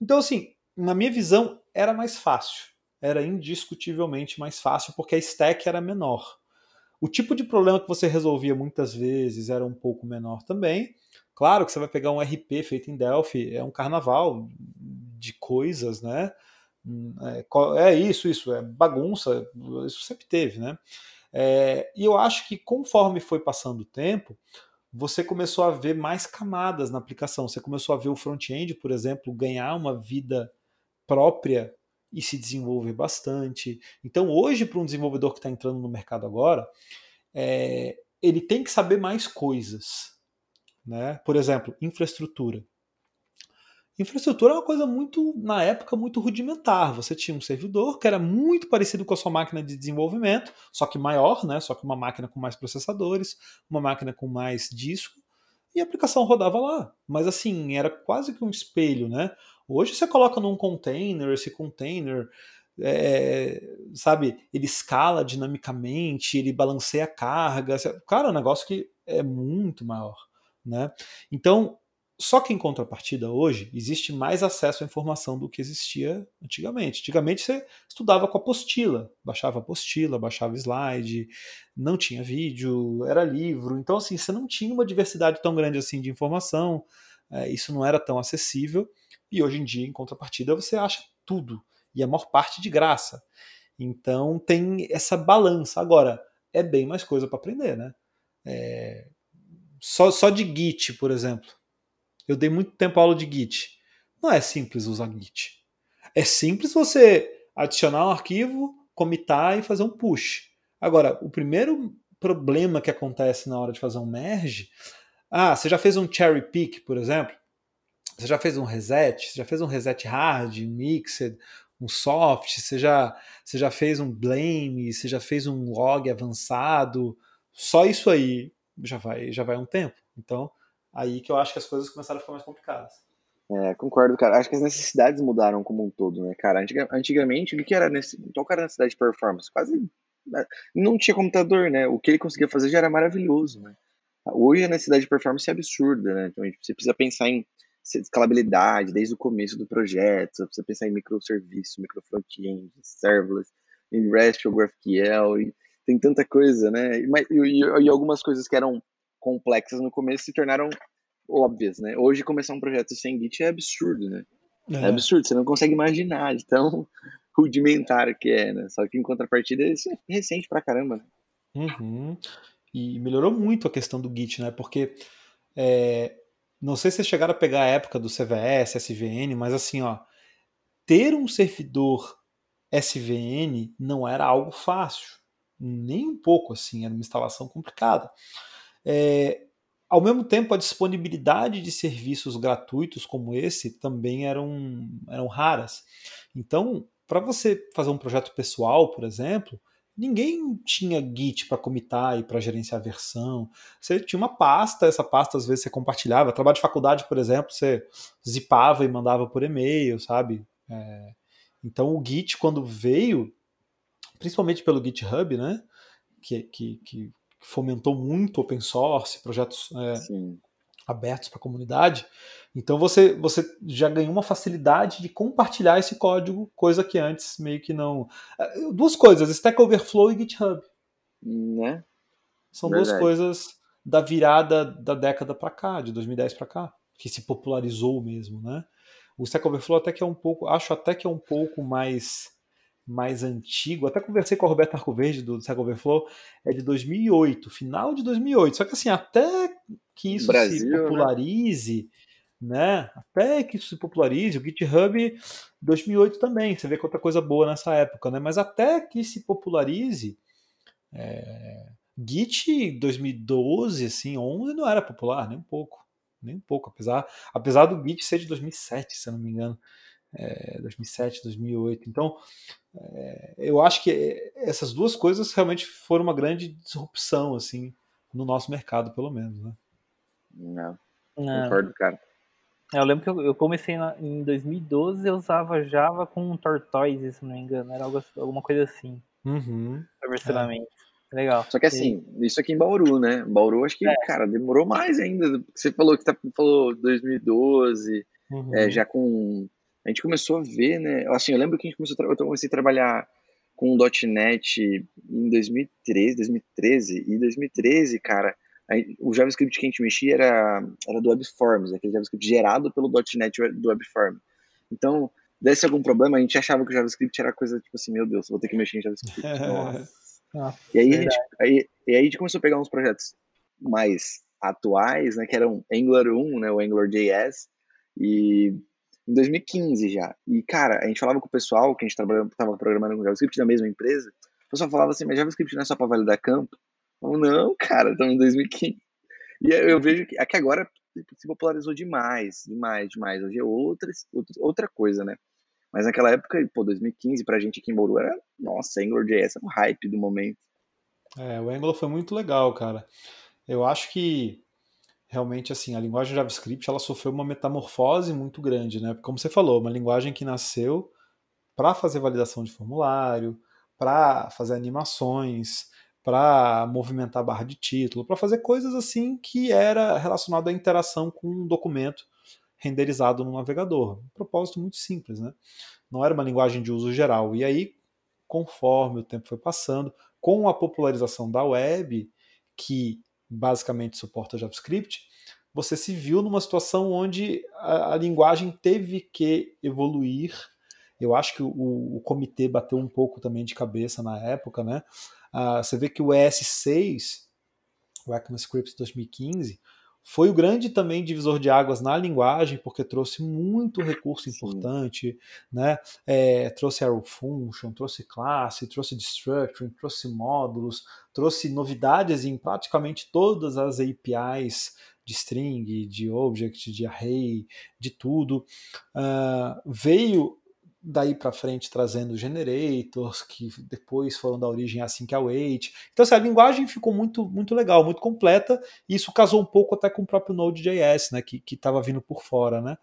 Então, assim, na minha visão, era mais fácil. Era indiscutivelmente mais fácil, porque a stack era menor. O tipo de problema que você resolvia muitas vezes era um pouco menor também. Claro que você vai pegar um RP feito em Delphi, é um carnaval de coisas, né? É, é isso, isso, é bagunça, isso sempre teve, né? É, e eu acho que conforme foi passando o tempo, você começou a ver mais camadas na aplicação. Você começou a ver o front-end, por exemplo, ganhar uma vida própria e se desenvolver bastante. Então, hoje, para um desenvolvedor que está entrando no mercado agora, é, ele tem que saber mais coisas. Né? Por exemplo, infraestrutura. Infraestrutura é uma coisa muito, na época, muito rudimentar. Você tinha um servidor que era muito parecido com a sua máquina de desenvolvimento, só que maior, né? Só que uma máquina com mais processadores, uma máquina com mais disco, e a aplicação rodava lá. Mas assim, era quase que um espelho, né? Hoje você coloca num container, esse container, é, sabe, ele escala dinamicamente, ele balanceia a carga. Cara, é um negócio que é muito maior. Né? Então, só que em contrapartida hoje existe mais acesso à informação do que existia antigamente. Antigamente você estudava com apostila, baixava apostila, baixava slide, não tinha vídeo, era livro. Então assim você não tinha uma diversidade tão grande assim de informação. É, isso não era tão acessível. E hoje em dia, em contrapartida, você acha tudo e a maior parte de graça. Então tem essa balança. Agora é bem mais coisa para aprender, né? É... Só, só de Git, por exemplo eu dei muito tempo aula de Git. Não é simples usar Git. É simples você adicionar um arquivo, comitar e fazer um push. Agora, o primeiro problema que acontece na hora de fazer um merge, ah, você já fez um cherry pick, por exemplo? Você já fez um reset? Você já fez um reset hard, um mixed, um soft? Você já, você já fez um blame? Você já fez um log avançado? Só isso aí já vai, já vai um tempo. Então, aí que eu acho que as coisas começaram a ficar mais complicadas. É, concordo, cara. Acho que as necessidades mudaram como um todo, né, cara? Antigamente, o que era nesse, qual era a necessidade de performance? Quase né, não tinha computador, né? O que ele conseguia fazer já era maravilhoso, né? Hoje a necessidade de performance é absurda, né? Então você precisa pensar em escalabilidade desde o começo do projeto, você precisa pensar em microserviço, micro front-end, serverless, em REST ou GraphQL, e tem tanta coisa, né? E, e, e algumas coisas que eram complexas no começo se tornaram óbvias, né? Hoje começar um projeto sem Git é absurdo, né? É, é absurdo, você não consegue imaginar de tão rudimentar que é, né? Só que em contrapartida isso é recente pra caramba, né? Uhum. E melhorou muito a questão do Git, né? Porque é, não sei se vocês chegaram a pegar a época do CVS, SVN, mas assim, ó, ter um servidor SVN não era algo fácil, nem um pouco assim, era uma instalação complicada. É, ao mesmo tempo, a disponibilidade de serviços gratuitos como esse também eram, eram raras. Então, para você fazer um projeto pessoal, por exemplo, ninguém tinha Git para comitar e para gerenciar versão. Você tinha uma pasta, essa pasta às vezes você compartilhava. Trabalho de faculdade, por exemplo, você zipava e mandava por e-mail, sabe? É... Então o Git, quando veio, principalmente pelo GitHub, né? Que, que, que fomentou muito open source, projetos é, abertos para a comunidade. Então você, você já ganhou uma facilidade de compartilhar esse código, coisa que antes meio que não. É, duas coisas, Stack Overflow e GitHub. Né? São Verdade. duas coisas da virada da década para cá, de 2010 para cá. que se popularizou mesmo, né? O Stack Overflow até que é um pouco, acho até que é um pouco mais mais antigo. Até conversei com a Roberta Arcoverde do Stack Overflow, é de 2008, final de 2008. Só que assim, até que isso Brasil, se né? popularize, né? né? Até que isso se popularize, o GitHub 2008 também, você vê que outra coisa boa nessa época, né? Mas até que se popularize, é... Git 2012, assim, 11 não era popular, nem um pouco, nem um pouco, apesar, apesar do Git ser de 2007, se eu não me engano, é, 2007, 2008. Então, é, eu acho que essas duas coisas realmente foram uma grande disrupção, assim, no nosso mercado, pelo menos, né? Não, não. concordo, cara. Eu lembro que eu, comecei na, em 2012, eu usava Java com Tortoise, se não me engano, era algo, alguma coisa assim. Uhum. Versionamento. É. Legal. Só que assim, e... isso aqui em Bauru, né? Bauru acho que, é. cara, demorou mais ainda. Você falou que tá, falou 2012, uhum. é, já com. A gente começou a ver, né? Assim, eu lembro que a gente começou a eu comecei a trabalhar com .NET em 2013, 2013, e 2013, cara, o JavaScript que a gente mexia era, era do WebForms, aquele JavaScript gerado pelo .NET do WebForm. Então, desse algum problema, a gente achava que o JavaScript era coisa tipo assim, meu Deus, vou ter que mexer em JavaScript. Ah, e, aí a gente, aí, e aí a gente começou a pegar uns projetos mais atuais, né, que eram Angular 1, né, o AngularJS, e em 2015 já. E, cara, a gente falava com o pessoal que a gente estava programando com JavaScript da mesma empresa, o pessoal falava assim, mas JavaScript não é só para validar campo? Ou não, cara, estamos em 2015. E eu vejo que aqui agora se popularizou demais, demais, demais. Hoje é outra, outra coisa, né? Mas naquela época, pô, 2015 pra gente aqui em Bauru era, nossa, AngularJS era o hype do momento. É, o Angular foi muito legal, cara. Eu acho que realmente assim, a linguagem JavaScript ela sofreu uma metamorfose muito grande, né? Como você falou, uma linguagem que nasceu para fazer validação de formulário, para fazer animações, para movimentar a barra de título, para fazer coisas assim que era relacionado à interação com um documento renderizado no navegador. Um propósito muito simples, né? Não era uma linguagem de uso geral. E aí, conforme o tempo foi passando, com a popularização da web, que basicamente suporta JavaScript, você se viu numa situação onde a, a linguagem teve que evoluir. Eu acho que o, o, comitê bateu um pouco também de cabeça na época, né? Uh, você vê que o ES6, o ECMAScript 2015, foi o grande também divisor de águas na linguagem, porque trouxe muito recurso importante, né? É, trouxe arrow function, trouxe classe, trouxe destructuring, trouxe módulos, trouxe novidades em praticamente todas as APIs de string, de object, de array, de tudo. Uh, veio daí para frente trazendo generators, que depois foram da origem assim que await. Então assim, a linguagem ficou muito muito legal, muito completa, e isso casou um pouco até com o próprio Node.js, né, que estava vindo por fora, né?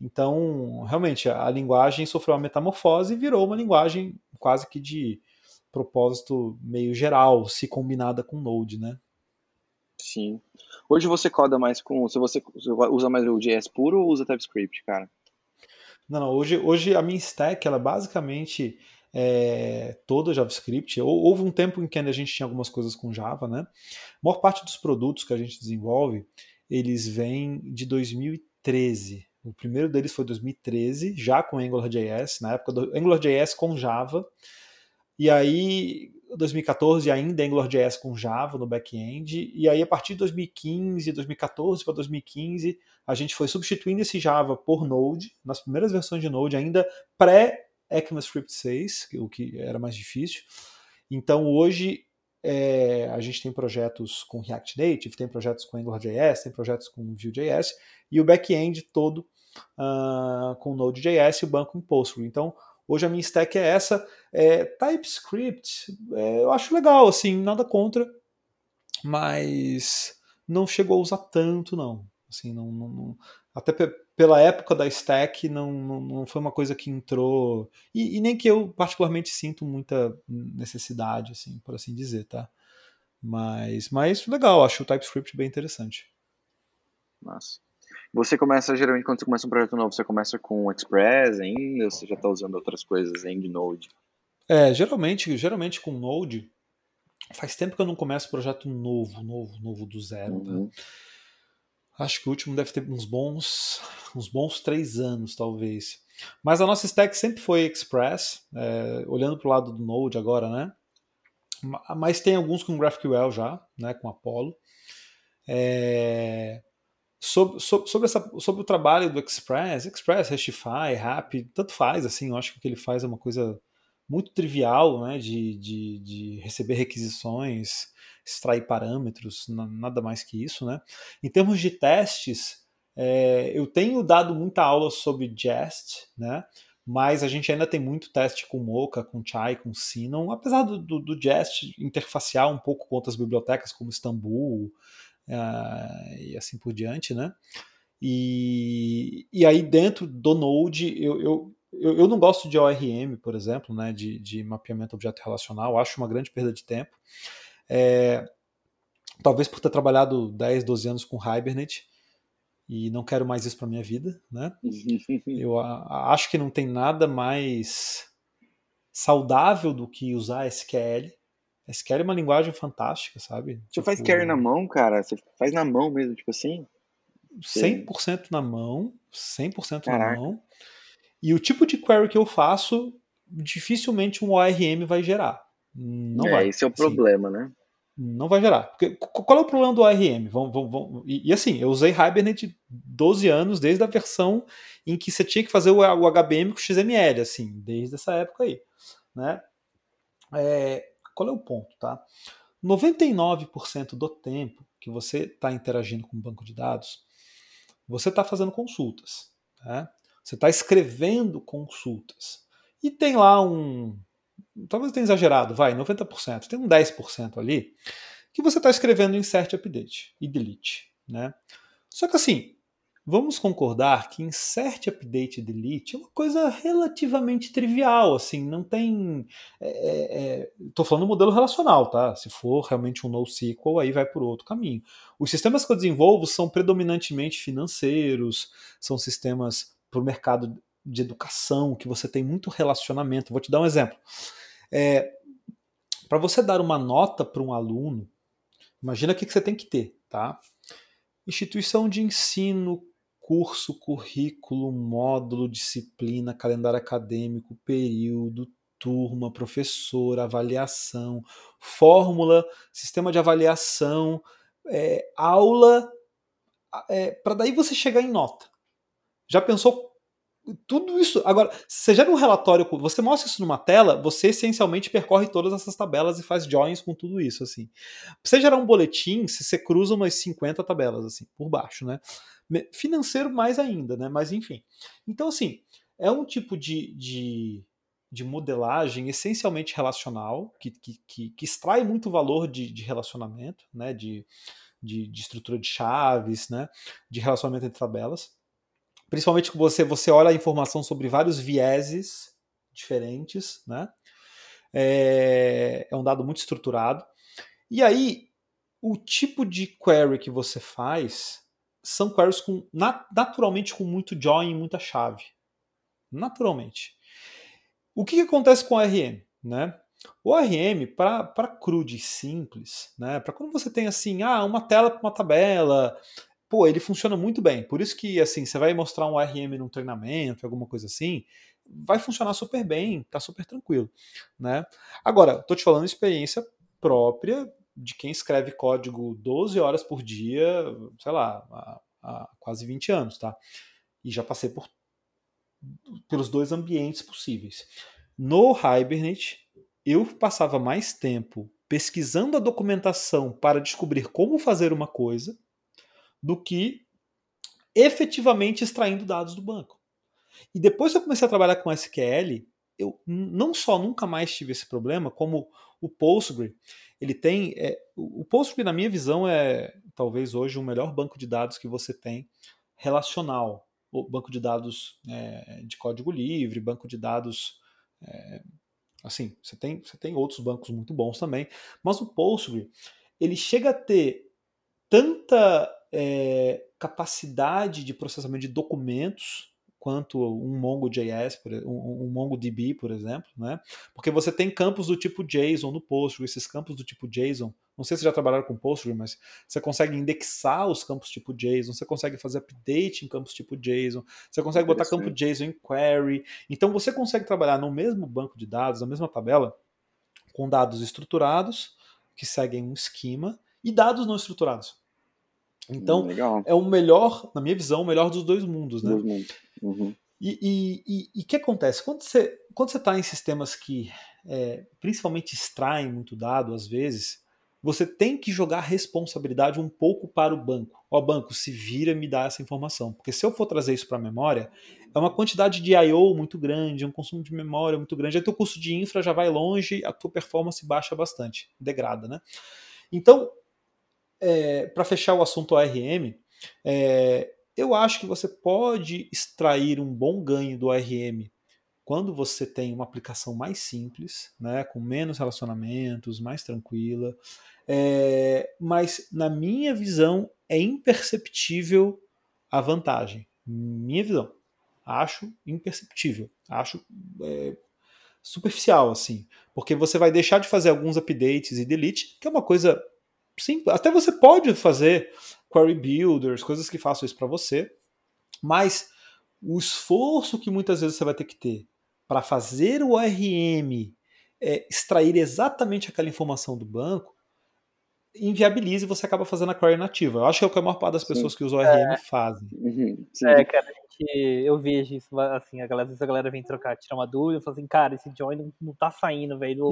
Então, realmente, a linguagem sofreu uma metamorfose e virou uma linguagem quase que de propósito meio geral, se combinada com Node, né? Sim. Hoje você coda mais com. Se você usa mais o JS puro ou usa TypeScript, cara? Não, não, hoje, hoje a minha stack, ela basicamente é toda JavaScript. Houve um tempo em que a gente tinha algumas coisas com Java, né? A maior parte dos produtos que a gente desenvolve, eles vêm de 2013. O primeiro deles foi 2013, já com AngularJS, na época do AngularJS com Java. E aí, 2014 ainda AngularJS com Java no back-end, e aí a partir de 2015, 2014 para 2015, a gente foi substituindo esse Java por Node, nas primeiras versões de Node, ainda pré-ECMAScript 6, o que era mais difícil. Então hoje é, a gente tem projetos com React Native, tem projetos com AngularJS, tem projetos com Vue.js, e o back-end todo uh, com Node.js e o banco em Postgre. Então, Hoje a minha stack é essa. É, TypeScript, é, eu acho legal, assim, nada contra, mas não chegou a usar tanto, não. Assim, não, não, não até pela época da stack, não, não, não, foi uma coisa que entrou. E, e, nem que eu particularmente sinto muita necessidade, assim, por assim dizer, tá? Mas, mas legal, acho o TypeScript bem interessante. Massa. Você começa, geralmente, quando você começa um projeto novo, você começa com Express ainda, ou você já está usando outras coisas em Node? É, geralmente, geralmente com Node, faz tempo que eu não começo um projeto novo, novo, novo do zero, tá? uhum. tá? Acho que o último deve ter uns bons, uns bons três anos, talvez. Mas a nossa stack sempre foi Express, é, olhando para o lado do Node agora, né? Mas tem alguns com GraphQL já, né? Com Apollo. É, sobre, sobre, sobre, essa, sobre o trabalho do Express, Express, Restify, Rap, tanto faz, assim, eu acho que o que ele faz é uma coisa muito trivial, né, de, de, de receber requisições, extrair parâmetros, nada mais que isso, né. Em termos de testes, é, eu tenho dado muita aula sobre Jest, né, mas a gente ainda tem muito teste com Mocha, com Chai, com Sinon, apesar do, do, do Jest interfacear um pouco com outras bibliotecas como Istanbul, uh, e assim por diante, né? E, e aí dentro do Node, eu, eu, eu, eu não gosto de ORM, por exemplo, né, de, de mapeamento objeto relacional, acho uma grande perda de tempo. É, talvez por ter trabalhado 10, 12 anos com Hibernate, e não quero mais isso para minha vida, né? Eu a, acho que não tem nada mais saudável do que usar SQL, SQL é uma linguagem fantástica, sabe? Você tipo... faz carry na mão, cara? Você faz na mão mesmo, tipo assim? 100% na mão, 100% Caraca. na mão. E o tipo de query que eu faço, dificilmente um ORM vai gerar. Não é, vai. Esse é o assim, problema, né? Não vai gerar. Porque, qual é o problema do ORM? Vão, vão, vão, e, e, assim, eu usei Hibernate 12 anos, desde a versão em que você tinha que fazer o, o HBM com XML, assim, desde essa época aí. Né? É, qual é o ponto, tá? 99% do tempo que você está interagindo com o banco de dados, você está fazendo consultas. Tá? Você está escrevendo consultas. E tem lá um. Talvez tenha exagerado, vai, 90%, tem um 10% ali que você está escrevendo insert update e delete. Né? Só que assim, vamos concordar que insert, update e delete é uma coisa relativamente trivial, assim, não tem. Estou é, é, falando do modelo relacional, tá? Se for realmente um NoSQL, aí vai por outro caminho. Os sistemas que eu desenvolvo são predominantemente financeiros, são sistemas para o mercado de educação, que você tem muito relacionamento. Vou te dar um exemplo. É, para você dar uma nota para um aluno, imagina o que, que você tem que ter, tá? Instituição de ensino, curso, currículo, módulo, disciplina, calendário acadêmico, período, turma, professor, avaliação, fórmula, sistema de avaliação, é, aula, é, para daí você chegar em nota. Já pensou tudo isso. Agora, você gera um relatório, você mostra isso numa tela, você essencialmente percorre todas essas tabelas e faz joins com tudo isso, assim. Você gerar um boletim, você cruza umas 50 tabelas, assim, por baixo, né? Financeiro mais ainda, né? Mas enfim. Então, assim, é um tipo de, de, de modelagem essencialmente relacional, que, que, que, que extrai muito valor de, de relacionamento, né? De, de, de estrutura de chaves, né? De relacionamento entre tabelas principalmente que você, você olha a informação sobre vários vieses diferentes, né? É, é um dado muito estruturado. E aí, o tipo de query que você faz são queries com, naturalmente com muito join e muita chave. Naturalmente. O que, que acontece com o ORM? Né? O ORM, para crude simples, né? para quando você tem assim, ah, uma tela para uma tabela, pô, ele funciona muito bem. Por isso que, assim, você vai mostrar um RM num treinamento, alguma coisa assim, vai funcionar super bem, tá super tranquilo, né? Agora, tô te falando experiência própria de quem escreve código 12 horas por dia, sei lá, há, há quase 20 anos, tá? E já passei por pelos dois ambientes possíveis. No Hibernate, eu passava mais tempo pesquisando a documentação para descobrir como fazer uma coisa do que efetivamente extraindo dados do banco. E depois que eu comecei a trabalhar com SQL, eu não só nunca mais tive esse problema, como o Postgre, ele tem. É, o Postgre, na minha visão, é talvez hoje o melhor banco de dados que você tem relacional. O banco de dados é, de código livre, banco de dados. É, assim, você tem, você tem outros bancos muito bons também, mas o Postgre, ele chega a ter tanta é, capacidade de processamento de documentos quanto um MongoJS, um, um MongoDB, por exemplo, né? Porque você tem campos do tipo JSON no Postgre, esses campos do tipo JSON, não sei se já trabalharam com Postgre, mas você consegue indexar os campos tipo JSON, você consegue fazer update em campos tipo JSON, você consegue botar campo JSON em query. Então você consegue trabalhar no mesmo banco de dados, na mesma tabela, com dados estruturados, que seguem um esquema, e dados não estruturados. Então, hum, é o melhor, na minha visão, o melhor dos dois mundos, né? Dois mundos. Uhum. E o que acontece? Quando você quando está em sistemas que é, principalmente extraem muito dado, às vezes, você tem que jogar a responsabilidade um pouco para o banco. Ó, banco, se vira me dá essa informação. Porque se eu for trazer isso para a memória, é uma quantidade de I.O. muito grande, um consumo de memória muito grande, aí teu custo de infra já vai longe, a tua performance baixa bastante, degrada, né? Então, é, para fechar o assunto ORM, é, eu acho que você pode extrair um bom ganho do ORM quando você tem uma aplicação mais simples, né, com menos relacionamentos, mais tranquila. É, mas, na minha visão, é imperceptível a vantagem. Minha visão. Acho imperceptível. Acho é, superficial, assim. Porque você vai deixar de fazer alguns updates e delete, que é uma coisa Sim, até você pode fazer query builders, coisas que façam isso para você, mas o esforço que muitas vezes você vai ter que ter para fazer o ORM é, extrair exatamente aquela informação do banco inviabiliza e você acaba fazendo a query nativa. Eu acho que é o que a maior parte das pessoas Sim. que usam o ORM é. fazem. Uhum. É, cara, eu vejo isso, assim, a galera, às vezes a galera vem trocar, tirar uma dúvida, fala assim, cara, esse join não, não tá saindo, velho.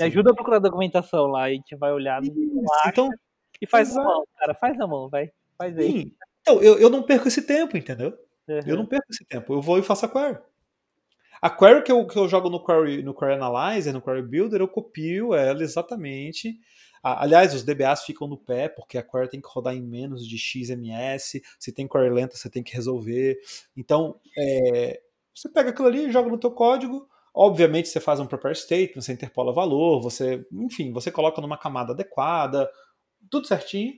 Me ajuda a procurar documentação lá, e a gente vai olhar então, e faz exato. na mão, cara. Faz na mão, vai. Faz aí. Sim. Então, eu, eu não perco esse tempo, entendeu? Uhum. Eu não perco esse tempo. Eu vou e faço a query. A query que eu, que eu jogo no query, no query Analyzer, no Query Builder, eu copio ela exatamente. Aliás, os DBAs ficam no pé, porque a query tem que rodar em menos de XMS. Se tem query lenta, você tem que resolver. Então, é, você pega aquilo ali, joga no teu código, Obviamente você faz um prepare statement, você interpola valor, você, enfim, você coloca numa camada adequada, tudo certinho,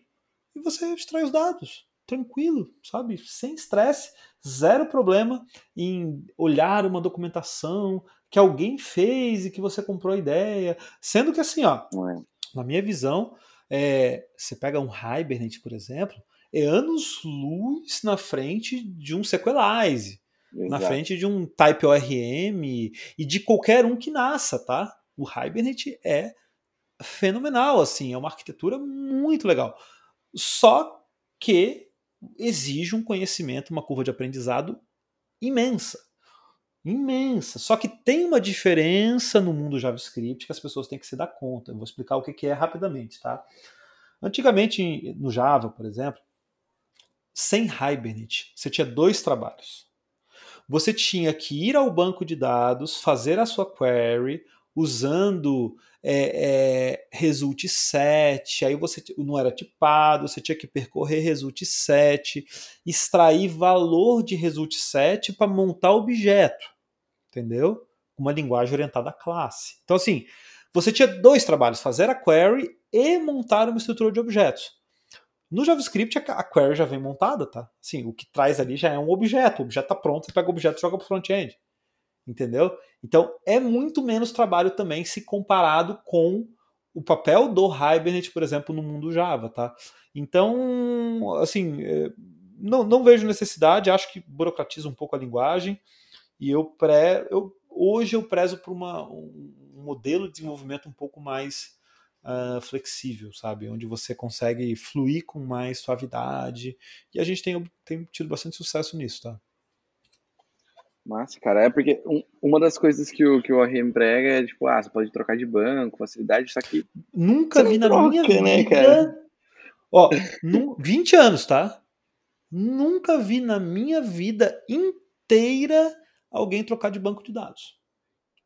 e você extrai os dados. Tranquilo, sabe? Sem estresse, zero problema em olhar uma documentação que alguém fez e que você comprou a ideia. Sendo que assim, ó, na minha visão, é, você pega um Hibernate, por exemplo, é anos luz na frente de um Sequelize. Exato. na frente de um Type ORM e de qualquer um que nasça, tá? O Hibernate é fenomenal, assim, é uma arquitetura muito legal. Só que exige um conhecimento, uma curva de aprendizado imensa. Imensa. Só que tem uma diferença no mundo JavaScript que as pessoas têm que se dar conta. Eu vou explicar o que é rapidamente, tá? Antigamente, no Java, por exemplo, sem Hibernate, você tinha dois trabalhos você tinha que ir ao banco de dados, fazer a sua query usando é, é, result set, aí você não era tipado, você tinha que percorrer result set, extrair valor de result set para montar objeto, entendeu? Uma linguagem orientada à classe. Então assim, você tinha dois trabalhos, fazer a query e montar uma estrutura de objetos. No JavaScript, a query já vem montada, tá? Sim, o que traz ali já é um objeto. O objeto está pronto, você pega o objeto e joga para o front-end. Entendeu? Então, é muito menos trabalho também se comparado com o papel do Hibernate, por exemplo, no mundo Java, tá? Então, assim, é, não, não vejo necessidade, acho que burocratiza um pouco a linguagem e eu, pré, eu hoje eu prezo por uma, um modelo de desenvolvimento um pouco mais uh, flexível, sabe? Onde você consegue fluir com mais suavidade. E a gente tem, tem tido bastante sucesso nisso, tá? Massa, cara. É porque um, uma das coisas que o, que o ORM prega é, tipo, ah, você pode trocar de banco, facilidade, só que. Nunca vi na troca, minha né, vida. Cara? Ó, num, 20 anos, tá? Nunca vi na minha vida inteira alguém trocar de banco de dados.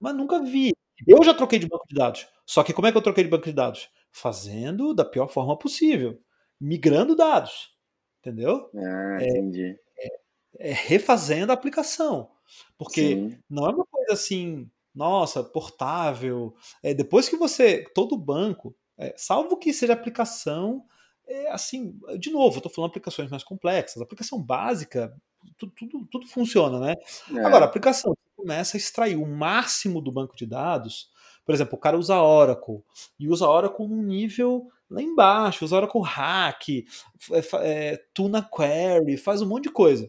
Mas nunca vi. Eu já troquei de banco de dados. Só que como é que eu troquei de banco de dados? Fazendo da pior forma possível. Migrando dados. Entendeu? Ah, é, entendi. É, é refazendo a aplicação. Porque Sim. não é uma coisa assim, nossa, portável. É, depois que você. Todo banco, é, salvo que seja aplicação. É, assim, de novo, eu estou falando aplicações mais complexas. A aplicação básica, tudo, tudo, tudo funciona, né? É. Agora, aplicação começa a extrair o máximo do banco de dados. Por exemplo, o cara usa Oracle e usa Oracle num nível lá embaixo, usa Oracle Hack, é, é, tuna query, faz um monte de coisa.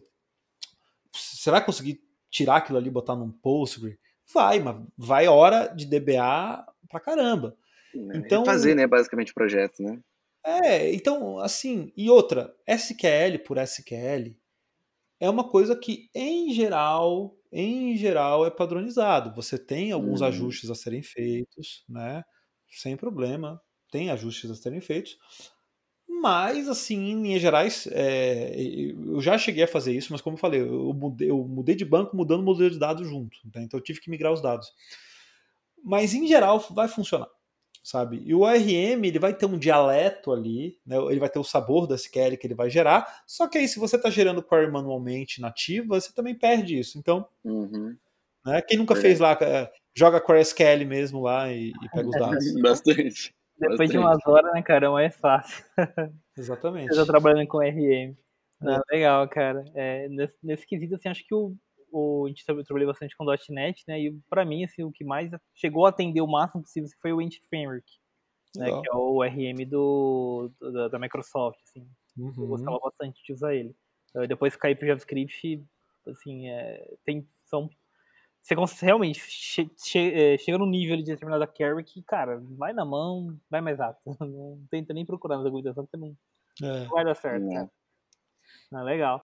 Você vai conseguir tirar aquilo ali e botar num Postgre? Vai, mas vai hora de DBA pra caramba. É, então, fazer, né, basicamente, o projeto, né? É, então, assim, e outra, SQL por SQL é uma coisa que, em geral, em geral, é padronizado. Você tem alguns uhum. ajustes a serem feitos, né? Sem problema, tem ajustes a serem feitos. Mas, assim, em linhas gerais, é, eu já cheguei a fazer isso, mas como eu falei, eu mudei, eu mudei de banco mudando o modelo de dados junto. Né? Então eu tive que migrar os dados. Mas, em geral, vai funcionar sabe? E o ORM ele vai ter um dialeto ali, né? ele vai ter o sabor da SQL que ele vai gerar, só que aí se você está gerando query manualmente nativa, você também perde isso. Então, uhum. né? quem nunca é. fez lá, é, joga query SQL mesmo lá e, e pega os dados. Bastante. Depois Bastante. de umas horas, né, cara, é fácil. Exatamente. Você já trabalhando com RM. Ah, legal, cara. É, nesse, nesse quesito, assim, acho que o, o, a gente trabalhou bastante com .NET, né? E para mim, assim, o que mais chegou a atender o máximo possível foi o Entity Framework, né? Que é o RM do, do da, Microsoft, assim. Uhum. Eu gostava bastante de usar ele. Uh, depois cair pro JavaScript, assim, é, tem, são você consegue, realmente che, che, é, chega no nível de determinada carry que, cara, vai na mão, vai mais rápido. Não tenta nem procurar na documentação, porque não, é. não vai dar certo. É. Ah, legal.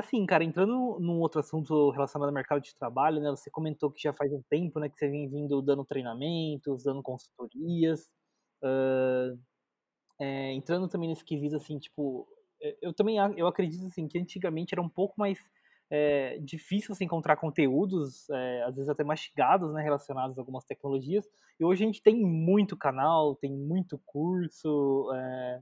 Assim, cara, entrando num outro assunto relacionado ao mercado de trabalho, né? Você comentou que já faz um tempo, né, que você vem vindo dando treinamentos, dando consultorias. Uh, é, entrando também nesse quesito, assim, tipo, eu também eu acredito assim que antigamente era um pouco mais é, difícil você encontrar conteúdos, é, às vezes até mastigados, né, relacionados a algumas tecnologias. E hoje a gente tem muito canal, tem muito curso, é,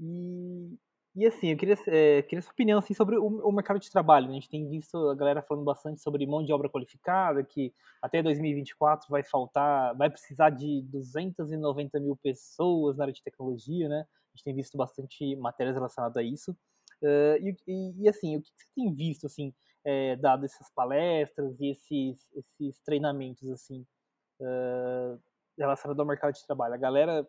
e, e assim, eu queria, é, queria sua opinião assim, sobre o, o, mercado de trabalho. Né? A gente tem visto a galera falando bastante sobre mão de obra qualificada, que até 2024 vai faltar, vai precisar de 290 mil pessoas na área de tecnologia, né? A gente tem visto bastante matérias relacionadas a isso. Uh, e, e, e, assim, o que você tem visto, assim, é, dado essas palestras e esses, esses treinamentos, assim, uh, relacionados ao mercado de trabalho? A galera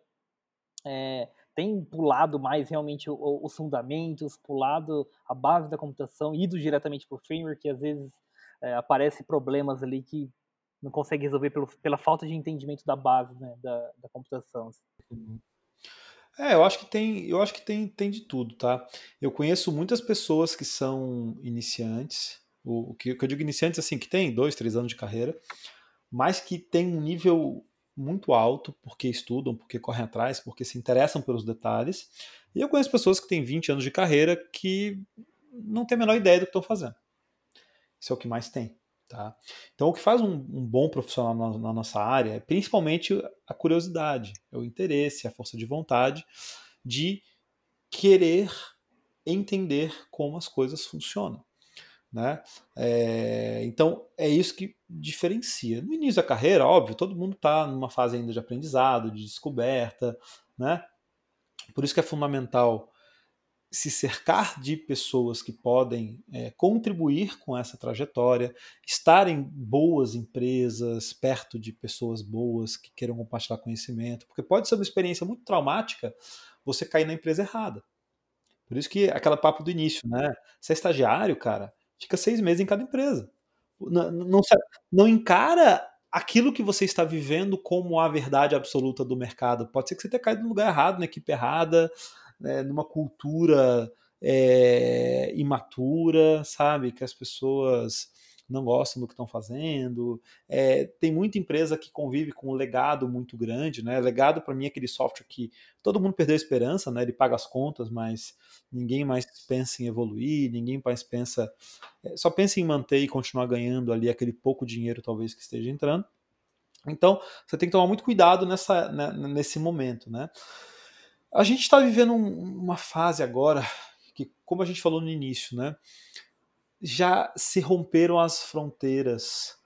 é, tem pulado mais realmente os fundamentos, pulado a base da computação, ido diretamente para o framework, que às vezes é, aparece problemas ali que não consegue resolver pelo, pela falta de entendimento da base né, da, da computação. Uhum. É, eu acho que tem, eu acho que tem, tem de tudo, tá? Eu conheço muitas pessoas que são iniciantes, o, o que eu digo iniciantes assim, que tem dois, três anos de carreira, mas que tem um nível muito alto, porque estudam, porque correm atrás, porque se interessam pelos detalhes. E eu conheço pessoas que têm 20 anos de carreira que não têm a menor ideia do que estão fazendo. Isso é o que mais tem. Tá? Então, o que faz um, um bom profissional na, na, nossa área é principalmente a curiosidade, é o interesse, a força de vontade de querer entender como as coisas funcionam. Né? É, então é isso que diferencia. No início da carreira, óbvio, todo mundo está numa fase ainda de aprendizado, de descoberta, né? Por isso que é fundamental se cercar de pessoas que podem é, contribuir com essa trajetória, estar em boas empresas, perto de pessoas boas que queiram compartilhar conhecimento, porque pode ser uma experiência muito traumática você cair na empresa errada. Por isso que aquela papo do início, né? Você é estagiário, cara, fica seis meses em cada empresa. Não, não, não encara aquilo que você está vivendo como a verdade absoluta do mercado. Pode ser que você tenha caído no lugar errado, na equipe errada, né, numa cultura é, imatura, sabe? Que as pessoas não gostam do que estão fazendo. É, tem muita empresa que convive com um legado muito grande, né? Legado para mim é aquele software que todo mundo perdeu a esperança, né? Ele paga as contas, mas ninguém mais pensa em evoluir, ninguém mais pensa, é, só pensa em manter e continuar ganhando ali aquele pouco dinheiro talvez que esteja entrando. Então, você tem que tomar muito cuidado nessa, né, nesse momento, né? A gente está vivendo um, uma fase agora que, como a gente falou no início, né? Já se romperam as fronteiras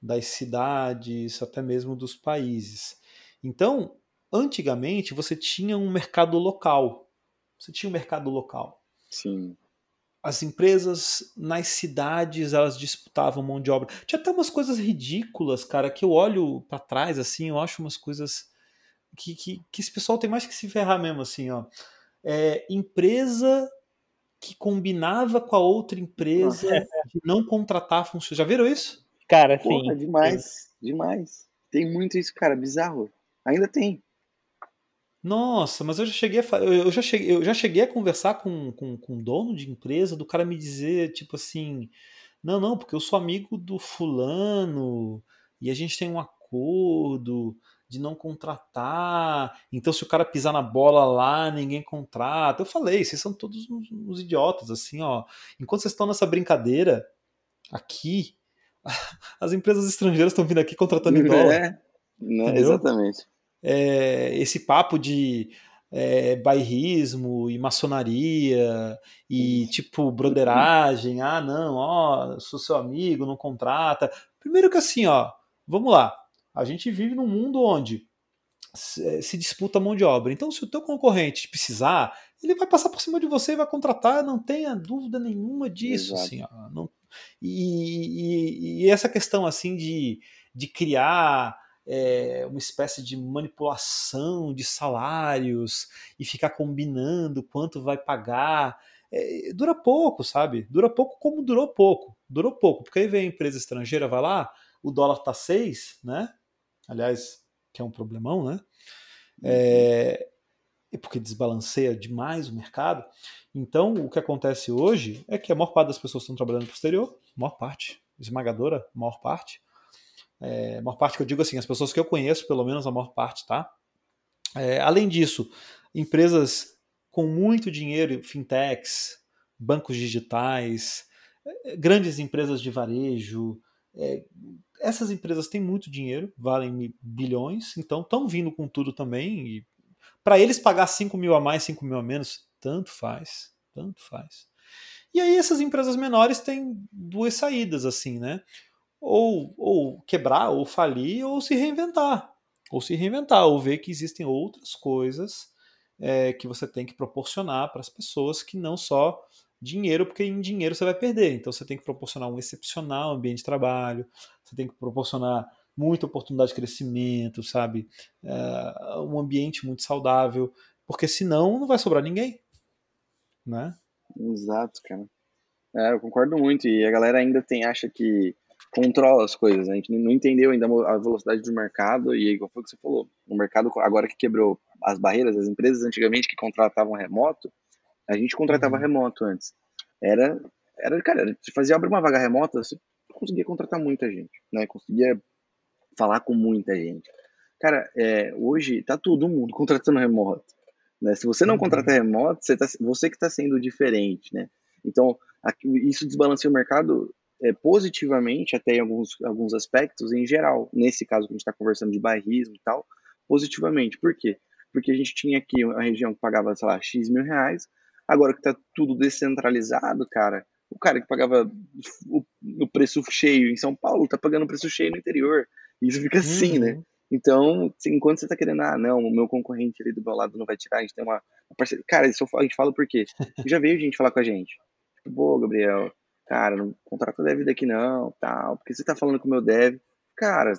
das cidades, até mesmo dos países. Então, antigamente você tinha um mercado local. Você tinha um mercado local. Sim. As empresas nas cidades elas disputavam mão de obra. Tinha até umas coisas ridículas, cara, que eu olho para trás assim, eu acho umas coisas que, que, que esse pessoal tem mais que se ferrar mesmo assim, ó. É, empresa que combinava com a outra empresa de não contratar funcionários. Já viram isso? Cara, sim. Porra, demais, sim. demais. Tem muito isso, cara, bizarro. Ainda tem. Nossa, mas eu já cheguei a, eu já cheguei, eu já cheguei a conversar com, com, com dono de empresa, do cara me dizer, tipo assim, não, não, porque eu sou amigo do fulano e a gente tem um acordo de não contratar. Então, se o cara pisar na bola lá, ninguém contrata. Eu falei, vocês são todos uns, uns idiotas, assim, ó. Enquanto vocês estão nessa brincadeira aqui, as empresas estrangeiras estão vindo aqui contratando em dólar. É, não, exatamente é, esse papo de é, bairrismo e maçonaria e tipo broderagem, ah não, ó, sou seu amigo, não contrata. Primeiro que assim, ó, vamos lá, a gente vive num mundo onde se, se disputa mão de obra. Então, se o teu concorrente precisar, ele vai passar por cima de você e vai contratar, não tenha dúvida nenhuma disso, Exato. assim, ó, não, e, e, e essa questão assim de, de criar é, uma espécie de manipulação de salários e ficar combinando quanto vai pagar. É, dura pouco, sabe? Dura pouco como durou pouco. Durou pouco, porque aí vem a empresa estrangeira, vai lá, o dólar tá 6, né? Aliás, que é um problemão, né? É, porque desbalanceia demais o mercado. Então, o que acontece hoje é que a maior parte das pessoas estão trabalhando no exterior, maior parte, esmagadora, maior parte, é, a maior parte que eu digo assim, as pessoas que eu conheço, pelo menos a maior parte, tá? É, além disso, empresas com muito dinheiro, fintechs, bancos digitais, é, grandes empresas de varejo, é, essas empresas têm muito dinheiro, valem bilhões, então estão vindo com tudo também. Para eles pagar 5 mil a mais, 5 mil a menos, tanto faz, tanto faz. E aí essas empresas menores têm duas saídas, assim, né? ou, ou quebrar, ou falir, ou se reinventar. Ou se reinventar, ou ver que existem outras coisas é, que você tem que proporcionar para as pessoas que não só dinheiro, porque em dinheiro você vai perder. Então você tem que proporcionar um excepcional ambiente de trabalho, você tem que proporcionar muita oportunidade de crescimento, sabe? É, um ambiente muito saudável, porque senão não vai sobrar ninguém, né? Exato, cara. É, eu concordo muito. E a galera ainda tem acha que controla as coisas. Né? A gente não entendeu ainda a velocidade do mercado e igual foi o que você falou. O mercado agora que quebrou as barreiras, as empresas antigamente que contratavam remoto, a gente contratava uhum. remoto antes. Era, era cara, se fazia abrir uma vaga remota, você conseguia contratar muita gente, né? Conseguia falar com muita gente. Cara, é, hoje tá todo mundo contratando remoto. Né? Se você não uhum. contrata remoto, você, tá, você que está sendo diferente, né? Então, aqui, isso desbalanceia o mercado é, positivamente, até em alguns, alguns aspectos, em geral. Nesse caso que a gente está conversando de bairrismo e tal, positivamente. Por quê? Porque a gente tinha aqui uma região que pagava, sei lá, X mil reais, agora que está tudo descentralizado, cara, o cara que pagava o, o, preço cheio em São Paulo está pagando o preço cheio no interior. Isso fica assim, né? uhum. né? Então, enquanto você está querendo, ah, não, o meu concorrente ali do meu lado não vai tirar, a gente tem uma, uma parceria. Cara, isso a gente fala por quê? Já veio gente falar com a gente. Tipo, pô, Gabriel, cara, não contrata deve daqui não, tal, porque você tá falando com o meu dev. Cara,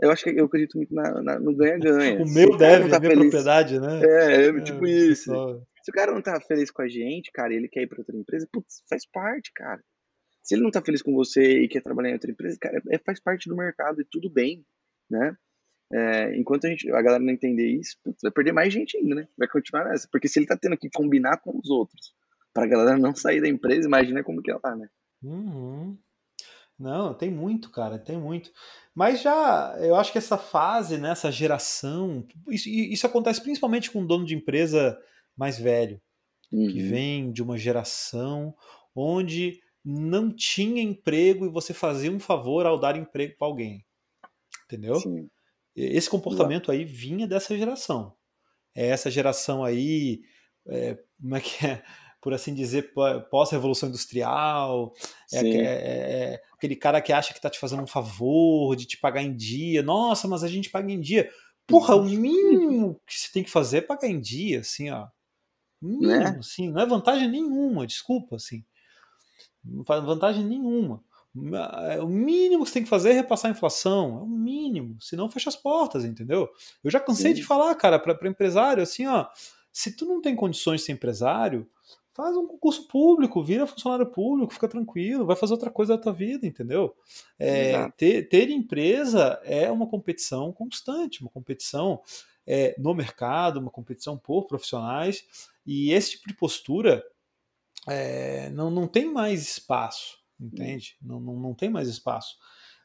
eu acho que eu acredito muito na, na, no ganha-ganha. o meu deve, tá a minha feliz, propriedade, né? É, é tipo é, isso. Pessoal. Se o cara não tá feliz com a gente, cara, ele quer ir pra outra empresa, putz, faz parte, cara. Se ele não tá feliz com você e quer trabalhar em outra empresa, cara, é, faz parte do mercado e tudo bem, né? É, enquanto a, gente, a galera não entender isso, putz, vai perder mais gente ainda, né? Vai continuar nessa. Porque se ele tá tendo que combinar com os outros pra galera não sair da empresa, imagina como que ela tá, né? Uhum. Não, tem muito, cara, tem muito. Mas já, eu acho que essa fase, né, essa geração, isso, isso acontece principalmente com um dono de empresa mais velho, uhum. que vem de uma geração onde não tinha emprego e você fazia um favor ao dar emprego para alguém. Entendeu? Sim. Esse comportamento aí vinha dessa geração. É essa geração aí, é, como é que é? por assim dizer, pós-revolução industrial, é, é, é, aquele cara que acha que está te fazendo um favor, de te pagar em dia. Nossa, mas a gente paga em dia. Porra, o mínimo que você tem que fazer é pagar em dia, assim, ó. Mínimo, né? assim, não é vantagem nenhuma, desculpa, assim. Não faz vantagem nenhuma. O mínimo que você tem que fazer é repassar a inflação. É o mínimo. Senão fecha as portas, entendeu? Eu já cansei Sim. de falar, cara, para empresário, assim, ó. Se tu não tem condições de ser empresário, faz um concurso público, vira funcionário público, fica tranquilo, vai fazer outra coisa da tua vida, entendeu? É, ter, ter, empresa é uma competição constante, uma competição é, no mercado, uma competição por profissionais, e esse tipo de postura é, não, não tem mais espaço, entende? Não, não, não tem mais espaço.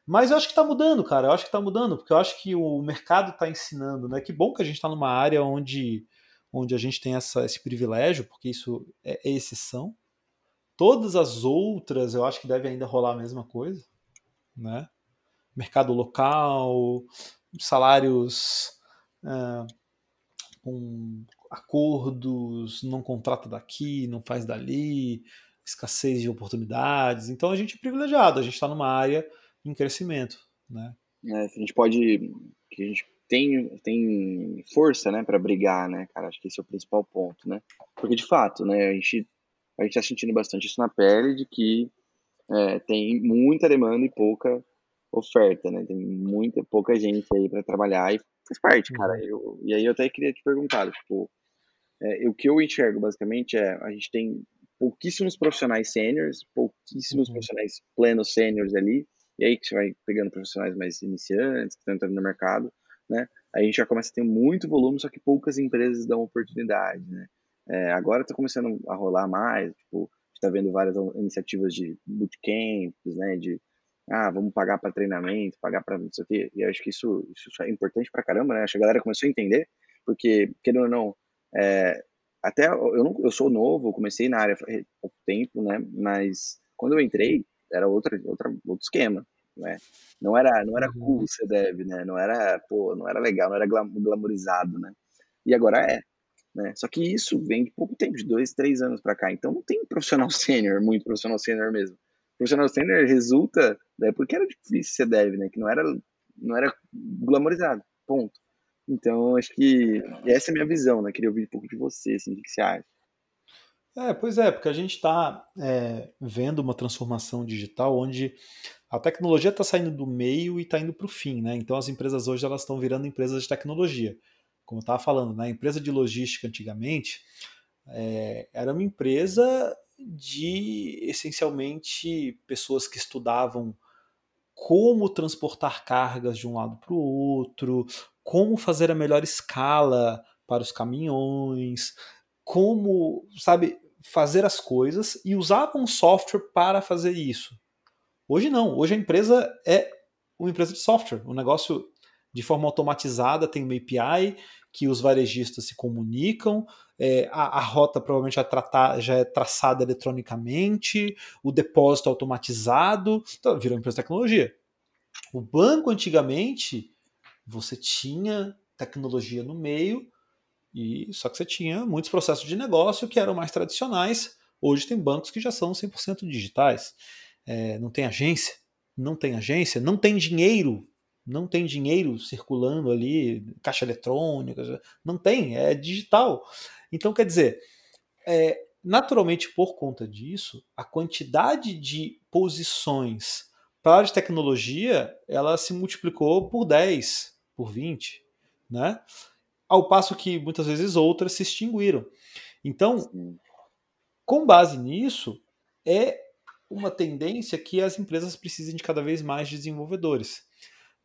Mas eu acho que está mudando, cara. Eu acho que está mudando, porque eu acho que o mercado está ensinando, né? Que bom que a gente está numa área onde onde a gente tem essa, esse privilégio, porque isso é, é exceção. Todas as outras, eu acho que deve ainda rolar a mesma coisa, né? Mercado local, salários é, com acordos, não contrata daqui, não faz dali, escassez de oportunidades. Então a gente é privilegiado, a gente está numa área em crescimento, né? É, a gente pode, que a gente tem, tem força, né, para brigar, né, cara? Acho que esse é o principal ponto, né? Porque, de fato, né, a gente a gente tá sentindo bastante isso na pele de que é, tem muita demanda e pouca oferta, né? Tem muita, pouca gente aí para trabalhar e faz parte, cara. Uhum. Eu, e aí eu até queria te perguntar, tipo, é, o que eu enxergo basicamente é a gente tem pouquíssimos profissionais sêniores, pouquíssimos uhum. profissionais plenos sêniores ali, e aí que você vai pegando profissionais mais iniciantes, que estão entrando no mercado, né? A gente já começa a ter muito volume, só que poucas empresas dão oportunidade, né? É, agora está começando a rolar mais, tipo, está vendo várias iniciativas de bootcamps, né? De ah, vamos pagar para treinamento, pagar para não sei o quê. E eu acho que isso, isso é importante para caramba, né? Acho que a galera começou a entender, porque, querendo ou não, é, até eu, não, eu sou novo, comecei na área há pouco tempo, né? Mas quando eu entrei, era outra, outra, outro esquema né? Não era, não era cool uhum. ser dev, né? Não era, pô, não era legal, não era glamorizado, né? E agora é, né? Só que isso vem de pouco tempo, de dois, três anos para cá. Então não tem profissional sênior, muito profissional sênior mesmo. Profissional sênior resulta da porque era difícil ser dev, né? Que não era, não era glamorizado, ponto. Então acho que essa é a minha visão, né? Queria ouvir um pouco de você, assim, o que você acha. É, pois é, porque a gente está é, vendo uma transformação digital onde a tecnologia está saindo do meio e está indo para o fim, né? Então as empresas hoje elas estão virando empresas de tecnologia. Como eu estava falando, né? a empresa de logística antigamente é, era uma empresa de essencialmente pessoas que estudavam como transportar cargas de um lado para o outro, como fazer a melhor escala para os caminhões, como, sabe, fazer as coisas e usavam software para fazer isso. Hoje não. Hoje a empresa é uma empresa de software. O negócio de forma automatizada tem uma API que os varejistas se comunicam, é, a, a, rota provavelmente já, tratar, já, é traçada eletronicamente, o depósito automatizado, então virou empresa de tecnologia. O banco antigamente você tinha tecnologia no meio, e só que você tinha muitos processos de negócio que eram mais tradicionais. Hoje tem bancos que já são 100% digitais é, não tem agência, não tem agência, não tem dinheiro, não tem dinheiro circulando ali, caixa eletrônica, não tem, é digital. Então, quer dizer, é, naturalmente, por conta disso, a quantidade de posições para a área de tecnologia ela se multiplicou por 10, por 20, né? Ao passo que muitas vezes outras se extinguiram. Então, com base nisso, é uma tendência que as empresas precisem de cada vez mais de desenvolvedores.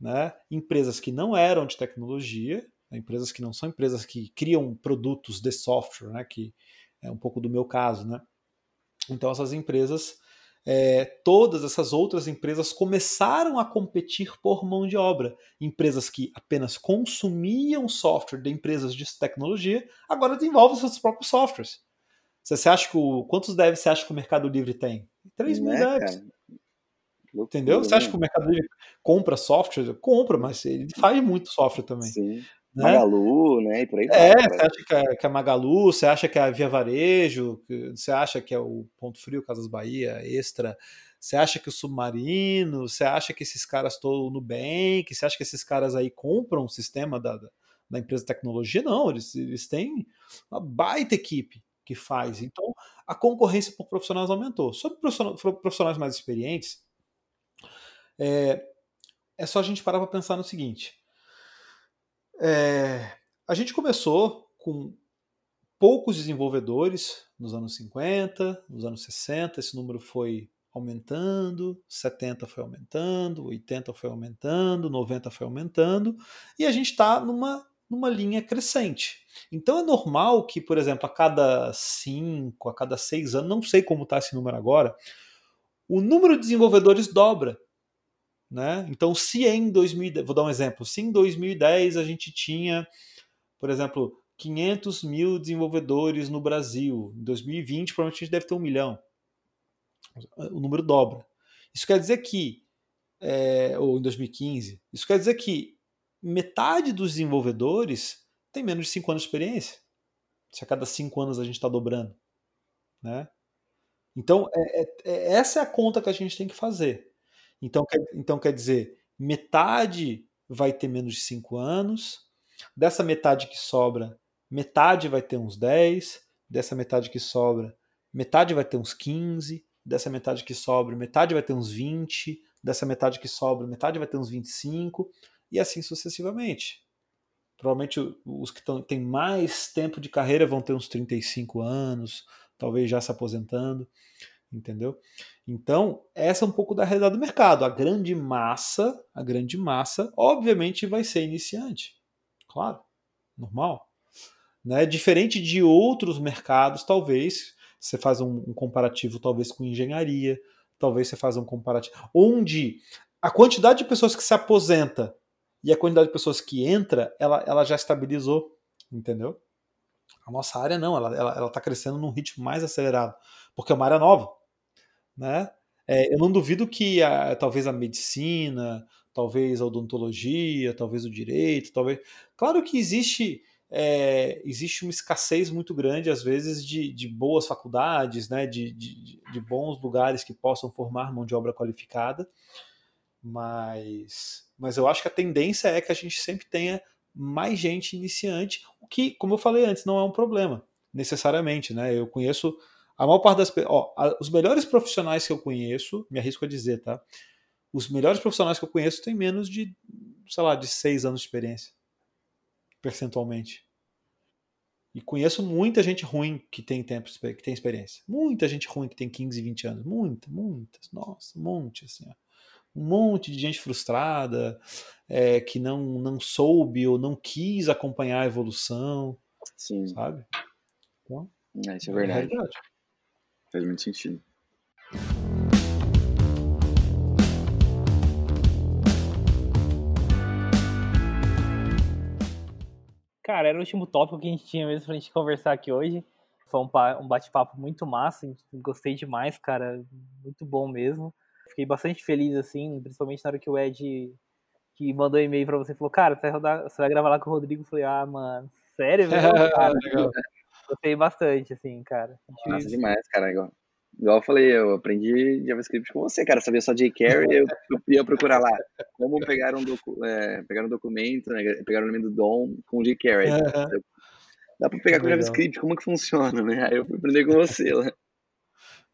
Né? Empresas que não eram de tecnologia? Empresas que não são empresas que criam produtos de software, né? que é um pouco do meu caso. Né? Então, essas empresas, é, todas essas outras empresas começaram a competir por mão de obra. Empresas que apenas consumiam software de empresas de tecnologia, agora desenvolvem seus próprios softwares. Você acha que o, quantos devs você acha que o Mercado Livre tem? 3 mil né, devs. Entendeu? Você acha que o Mercado Livre compra software? Compra, mas ele faz muito software também. Sim. Né? Magalu, né? E por aí É, vai, você acha que é, que é Magalu, você acha que é a Via Varejo, você acha que é o Ponto Frio, Casas Bahia, Extra, você acha que o Submarino, você acha que esses caras estão no Nubank, você acha que esses caras aí compram o sistema da, da empresa de tecnologia? Não, eles, eles têm uma baita equipe que faz. Então, a concorrência por profissionais aumentou. Sobre profissionais mais experientes, é, é só a gente parar para pensar no seguinte. É, a gente começou com poucos desenvolvedores nos anos 50, nos anos 60, esse número foi aumentando, 70 foi aumentando, 80 foi aumentando, 90 foi aumentando, e a gente está numa numa linha crescente. Então é normal que, por exemplo, a cada cinco, a cada seis anos, não sei como está esse número agora, o número de desenvolvedores dobra. Né? Então, se em 2010, vou dar um exemplo, se em 2010 a gente tinha, por exemplo, 500 mil desenvolvedores no Brasil, em 2020 provavelmente a gente deve ter um milhão. O número dobra. Isso quer dizer que, é, ou em 2015, isso quer dizer que metade dos desenvolvedores tem menos de 5 anos de experiência. Se a cada 5 anos a gente está dobrando. Né? Então, é, é, é, essa é a conta que a gente tem que fazer. Então, quer, então, quer dizer, metade vai ter menos de 5 anos, dessa metade que sobra, metade vai ter uns 10, dessa metade que sobra, metade vai ter uns 15, dessa metade que sobra, metade vai ter uns 20, dessa metade que sobra, metade vai ter uns 25, e assim sucessivamente. Provavelmente os que têm mais tempo de carreira vão ter uns 35 anos, talvez já se aposentando, entendeu? Então, essa é um pouco da realidade do mercado. A grande massa, a grande massa, obviamente vai ser iniciante. Claro, normal. Né? Diferente de outros mercados, talvez, você faz um, um comparativo talvez com engenharia, talvez você faça um comparativo onde a quantidade de pessoas que se aposenta e a quantidade de pessoas que entra, ela, ela já estabilizou, entendeu? A nossa área não, ela está ela, ela tá crescendo num ritmo mais acelerado, porque é uma área nova, né? É, eu não duvido que a, talvez a medicina, talvez a odontologia, talvez o direito, talvez. Claro que existe é, existe uma escassez muito grande às vezes de, de boas faculdades, né? De, de, de bons lugares que possam formar mão de obra qualificada, mas mas eu acho que a tendência é que a gente sempre tenha mais gente iniciante, o que, como eu falei antes, não é um problema, necessariamente, né? Eu conheço a maior parte das ó, os melhores profissionais que eu conheço, me arrisco a dizer, tá? Os melhores profissionais que eu conheço têm menos de, sei lá, de seis anos de experiência, percentualmente. E conheço muita gente ruim que tem tempo, que tem experiência. Muita gente ruim que tem 15, 20 anos. Muita, muitas. Nossa, um monte, assim, ó um monte de gente frustrada, é, que não, não soube ou não quis acompanhar a evolução, Sim. sabe? Então, é, isso é, é verdade. É Faz muito sentido. Cara, era o último tópico que a gente tinha mesmo pra gente conversar aqui hoje. Foi um, bate-papo muito massa, gostei demais, cara. Muito bom mesmo fiquei bastante feliz, assim, principalmente na hora que o Ed que mandou um e-mail pra você falou, cara, você vai, rodar, você vai gravar lá com o Rodrigo. Eu falei, ah, mano, sério, velho? Cara, Gostei bastante, assim, cara. Nossa, demais, cara. Igual, igual eu falei, eu aprendi JavaScript com você, cara. Sabia só jQuery, eu, eu ia procurar lá como pegar um, docu, é, pegar um documento, né, pegar o nome do DOM com jQuery. Dá pra pegar com JavaScript, como que funciona, né? Aí eu fui aprender com você lá.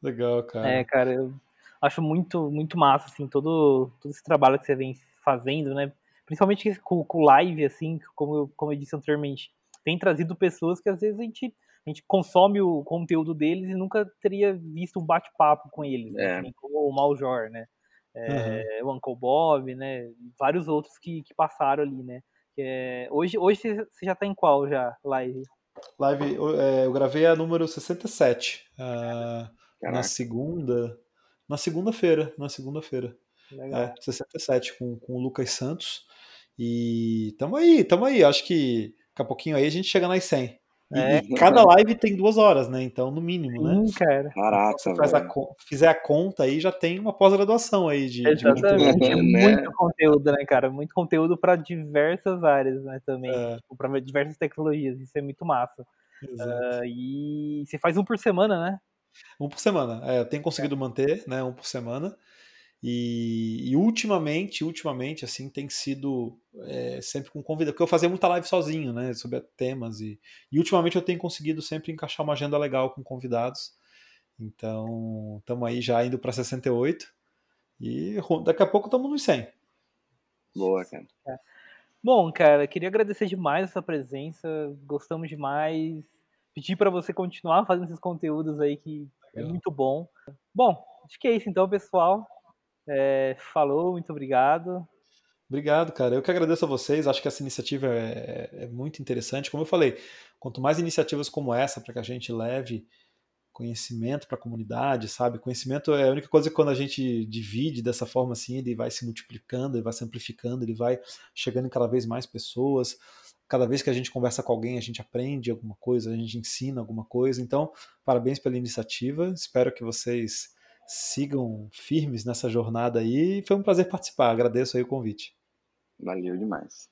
Legal, cara. É, cara, eu acho muito, muito massa, assim, todo, todo esse trabalho que você vem fazendo, né? Principalmente com, com live, assim, como eu, como eu disse anteriormente, tem trazido pessoas que às vezes a gente, a gente consome o conteúdo deles e nunca teria visto um bate-papo com eles, né? é. como o Maljor, né? É, uhum. O Uncle Bob, né? Vários outros que, que passaram ali, né? É, hoje, hoje você já tá em qual já, live? Live, eu, é, eu gravei a número 67. Uh, na segunda, na segunda-feira, na segunda-feira. É, 67 com, com o Lucas Santos. E tamo aí, tamo aí. Acho que daqui a pouquinho aí a gente chega nas 100. E, é, e cada live tem duas horas, né? Então, no mínimo, né? Sim, cara. Caraca, então, faz a, fizer a conta aí, já tem uma pós-graduação aí de, Exatamente. de conteúdo. Né? Muito conteúdo, né, cara? Muito conteúdo para diversas áreas, né, também. É. Tipo, para diversas tecnologias. Isso é muito massa. Uh, e você faz um por semana, né? Um por semana. É, eu tenho conseguido é. manter, né? Um por semana. E, e, ultimamente, ultimamente, assim, tem sido é, sempre com convidado, porque eu fazia muita live sozinho, né, sobre temas, e, e ultimamente eu tenho conseguido sempre encaixar uma agenda legal com convidados. Então, estamos aí já indo para 68 e daqui a pouco estamos nos 100. Boa, cara. É. Bom, cara, queria agradecer demais essa presença, gostamos demais. Pedir para você continuar fazendo esses conteúdos aí que é muito bom. Bom, acho que é isso então, pessoal. É, falou, muito obrigado. Obrigado, cara. Eu que agradeço a vocês. Acho que essa iniciativa é, é muito interessante. Como eu falei, quanto mais iniciativas como essa para que a gente leve conhecimento para a comunidade, sabe? Conhecimento é a única coisa que quando a gente divide dessa forma assim, ele vai se multiplicando, ele vai se amplificando, ele vai chegando em cada vez mais pessoas. Cada vez que a gente conversa com alguém, a gente aprende alguma coisa, a gente ensina alguma coisa. Então, parabéns pela iniciativa. Espero que vocês sigam firmes nessa jornada aí. Foi um prazer participar, agradeço aí o convite. Valeu demais.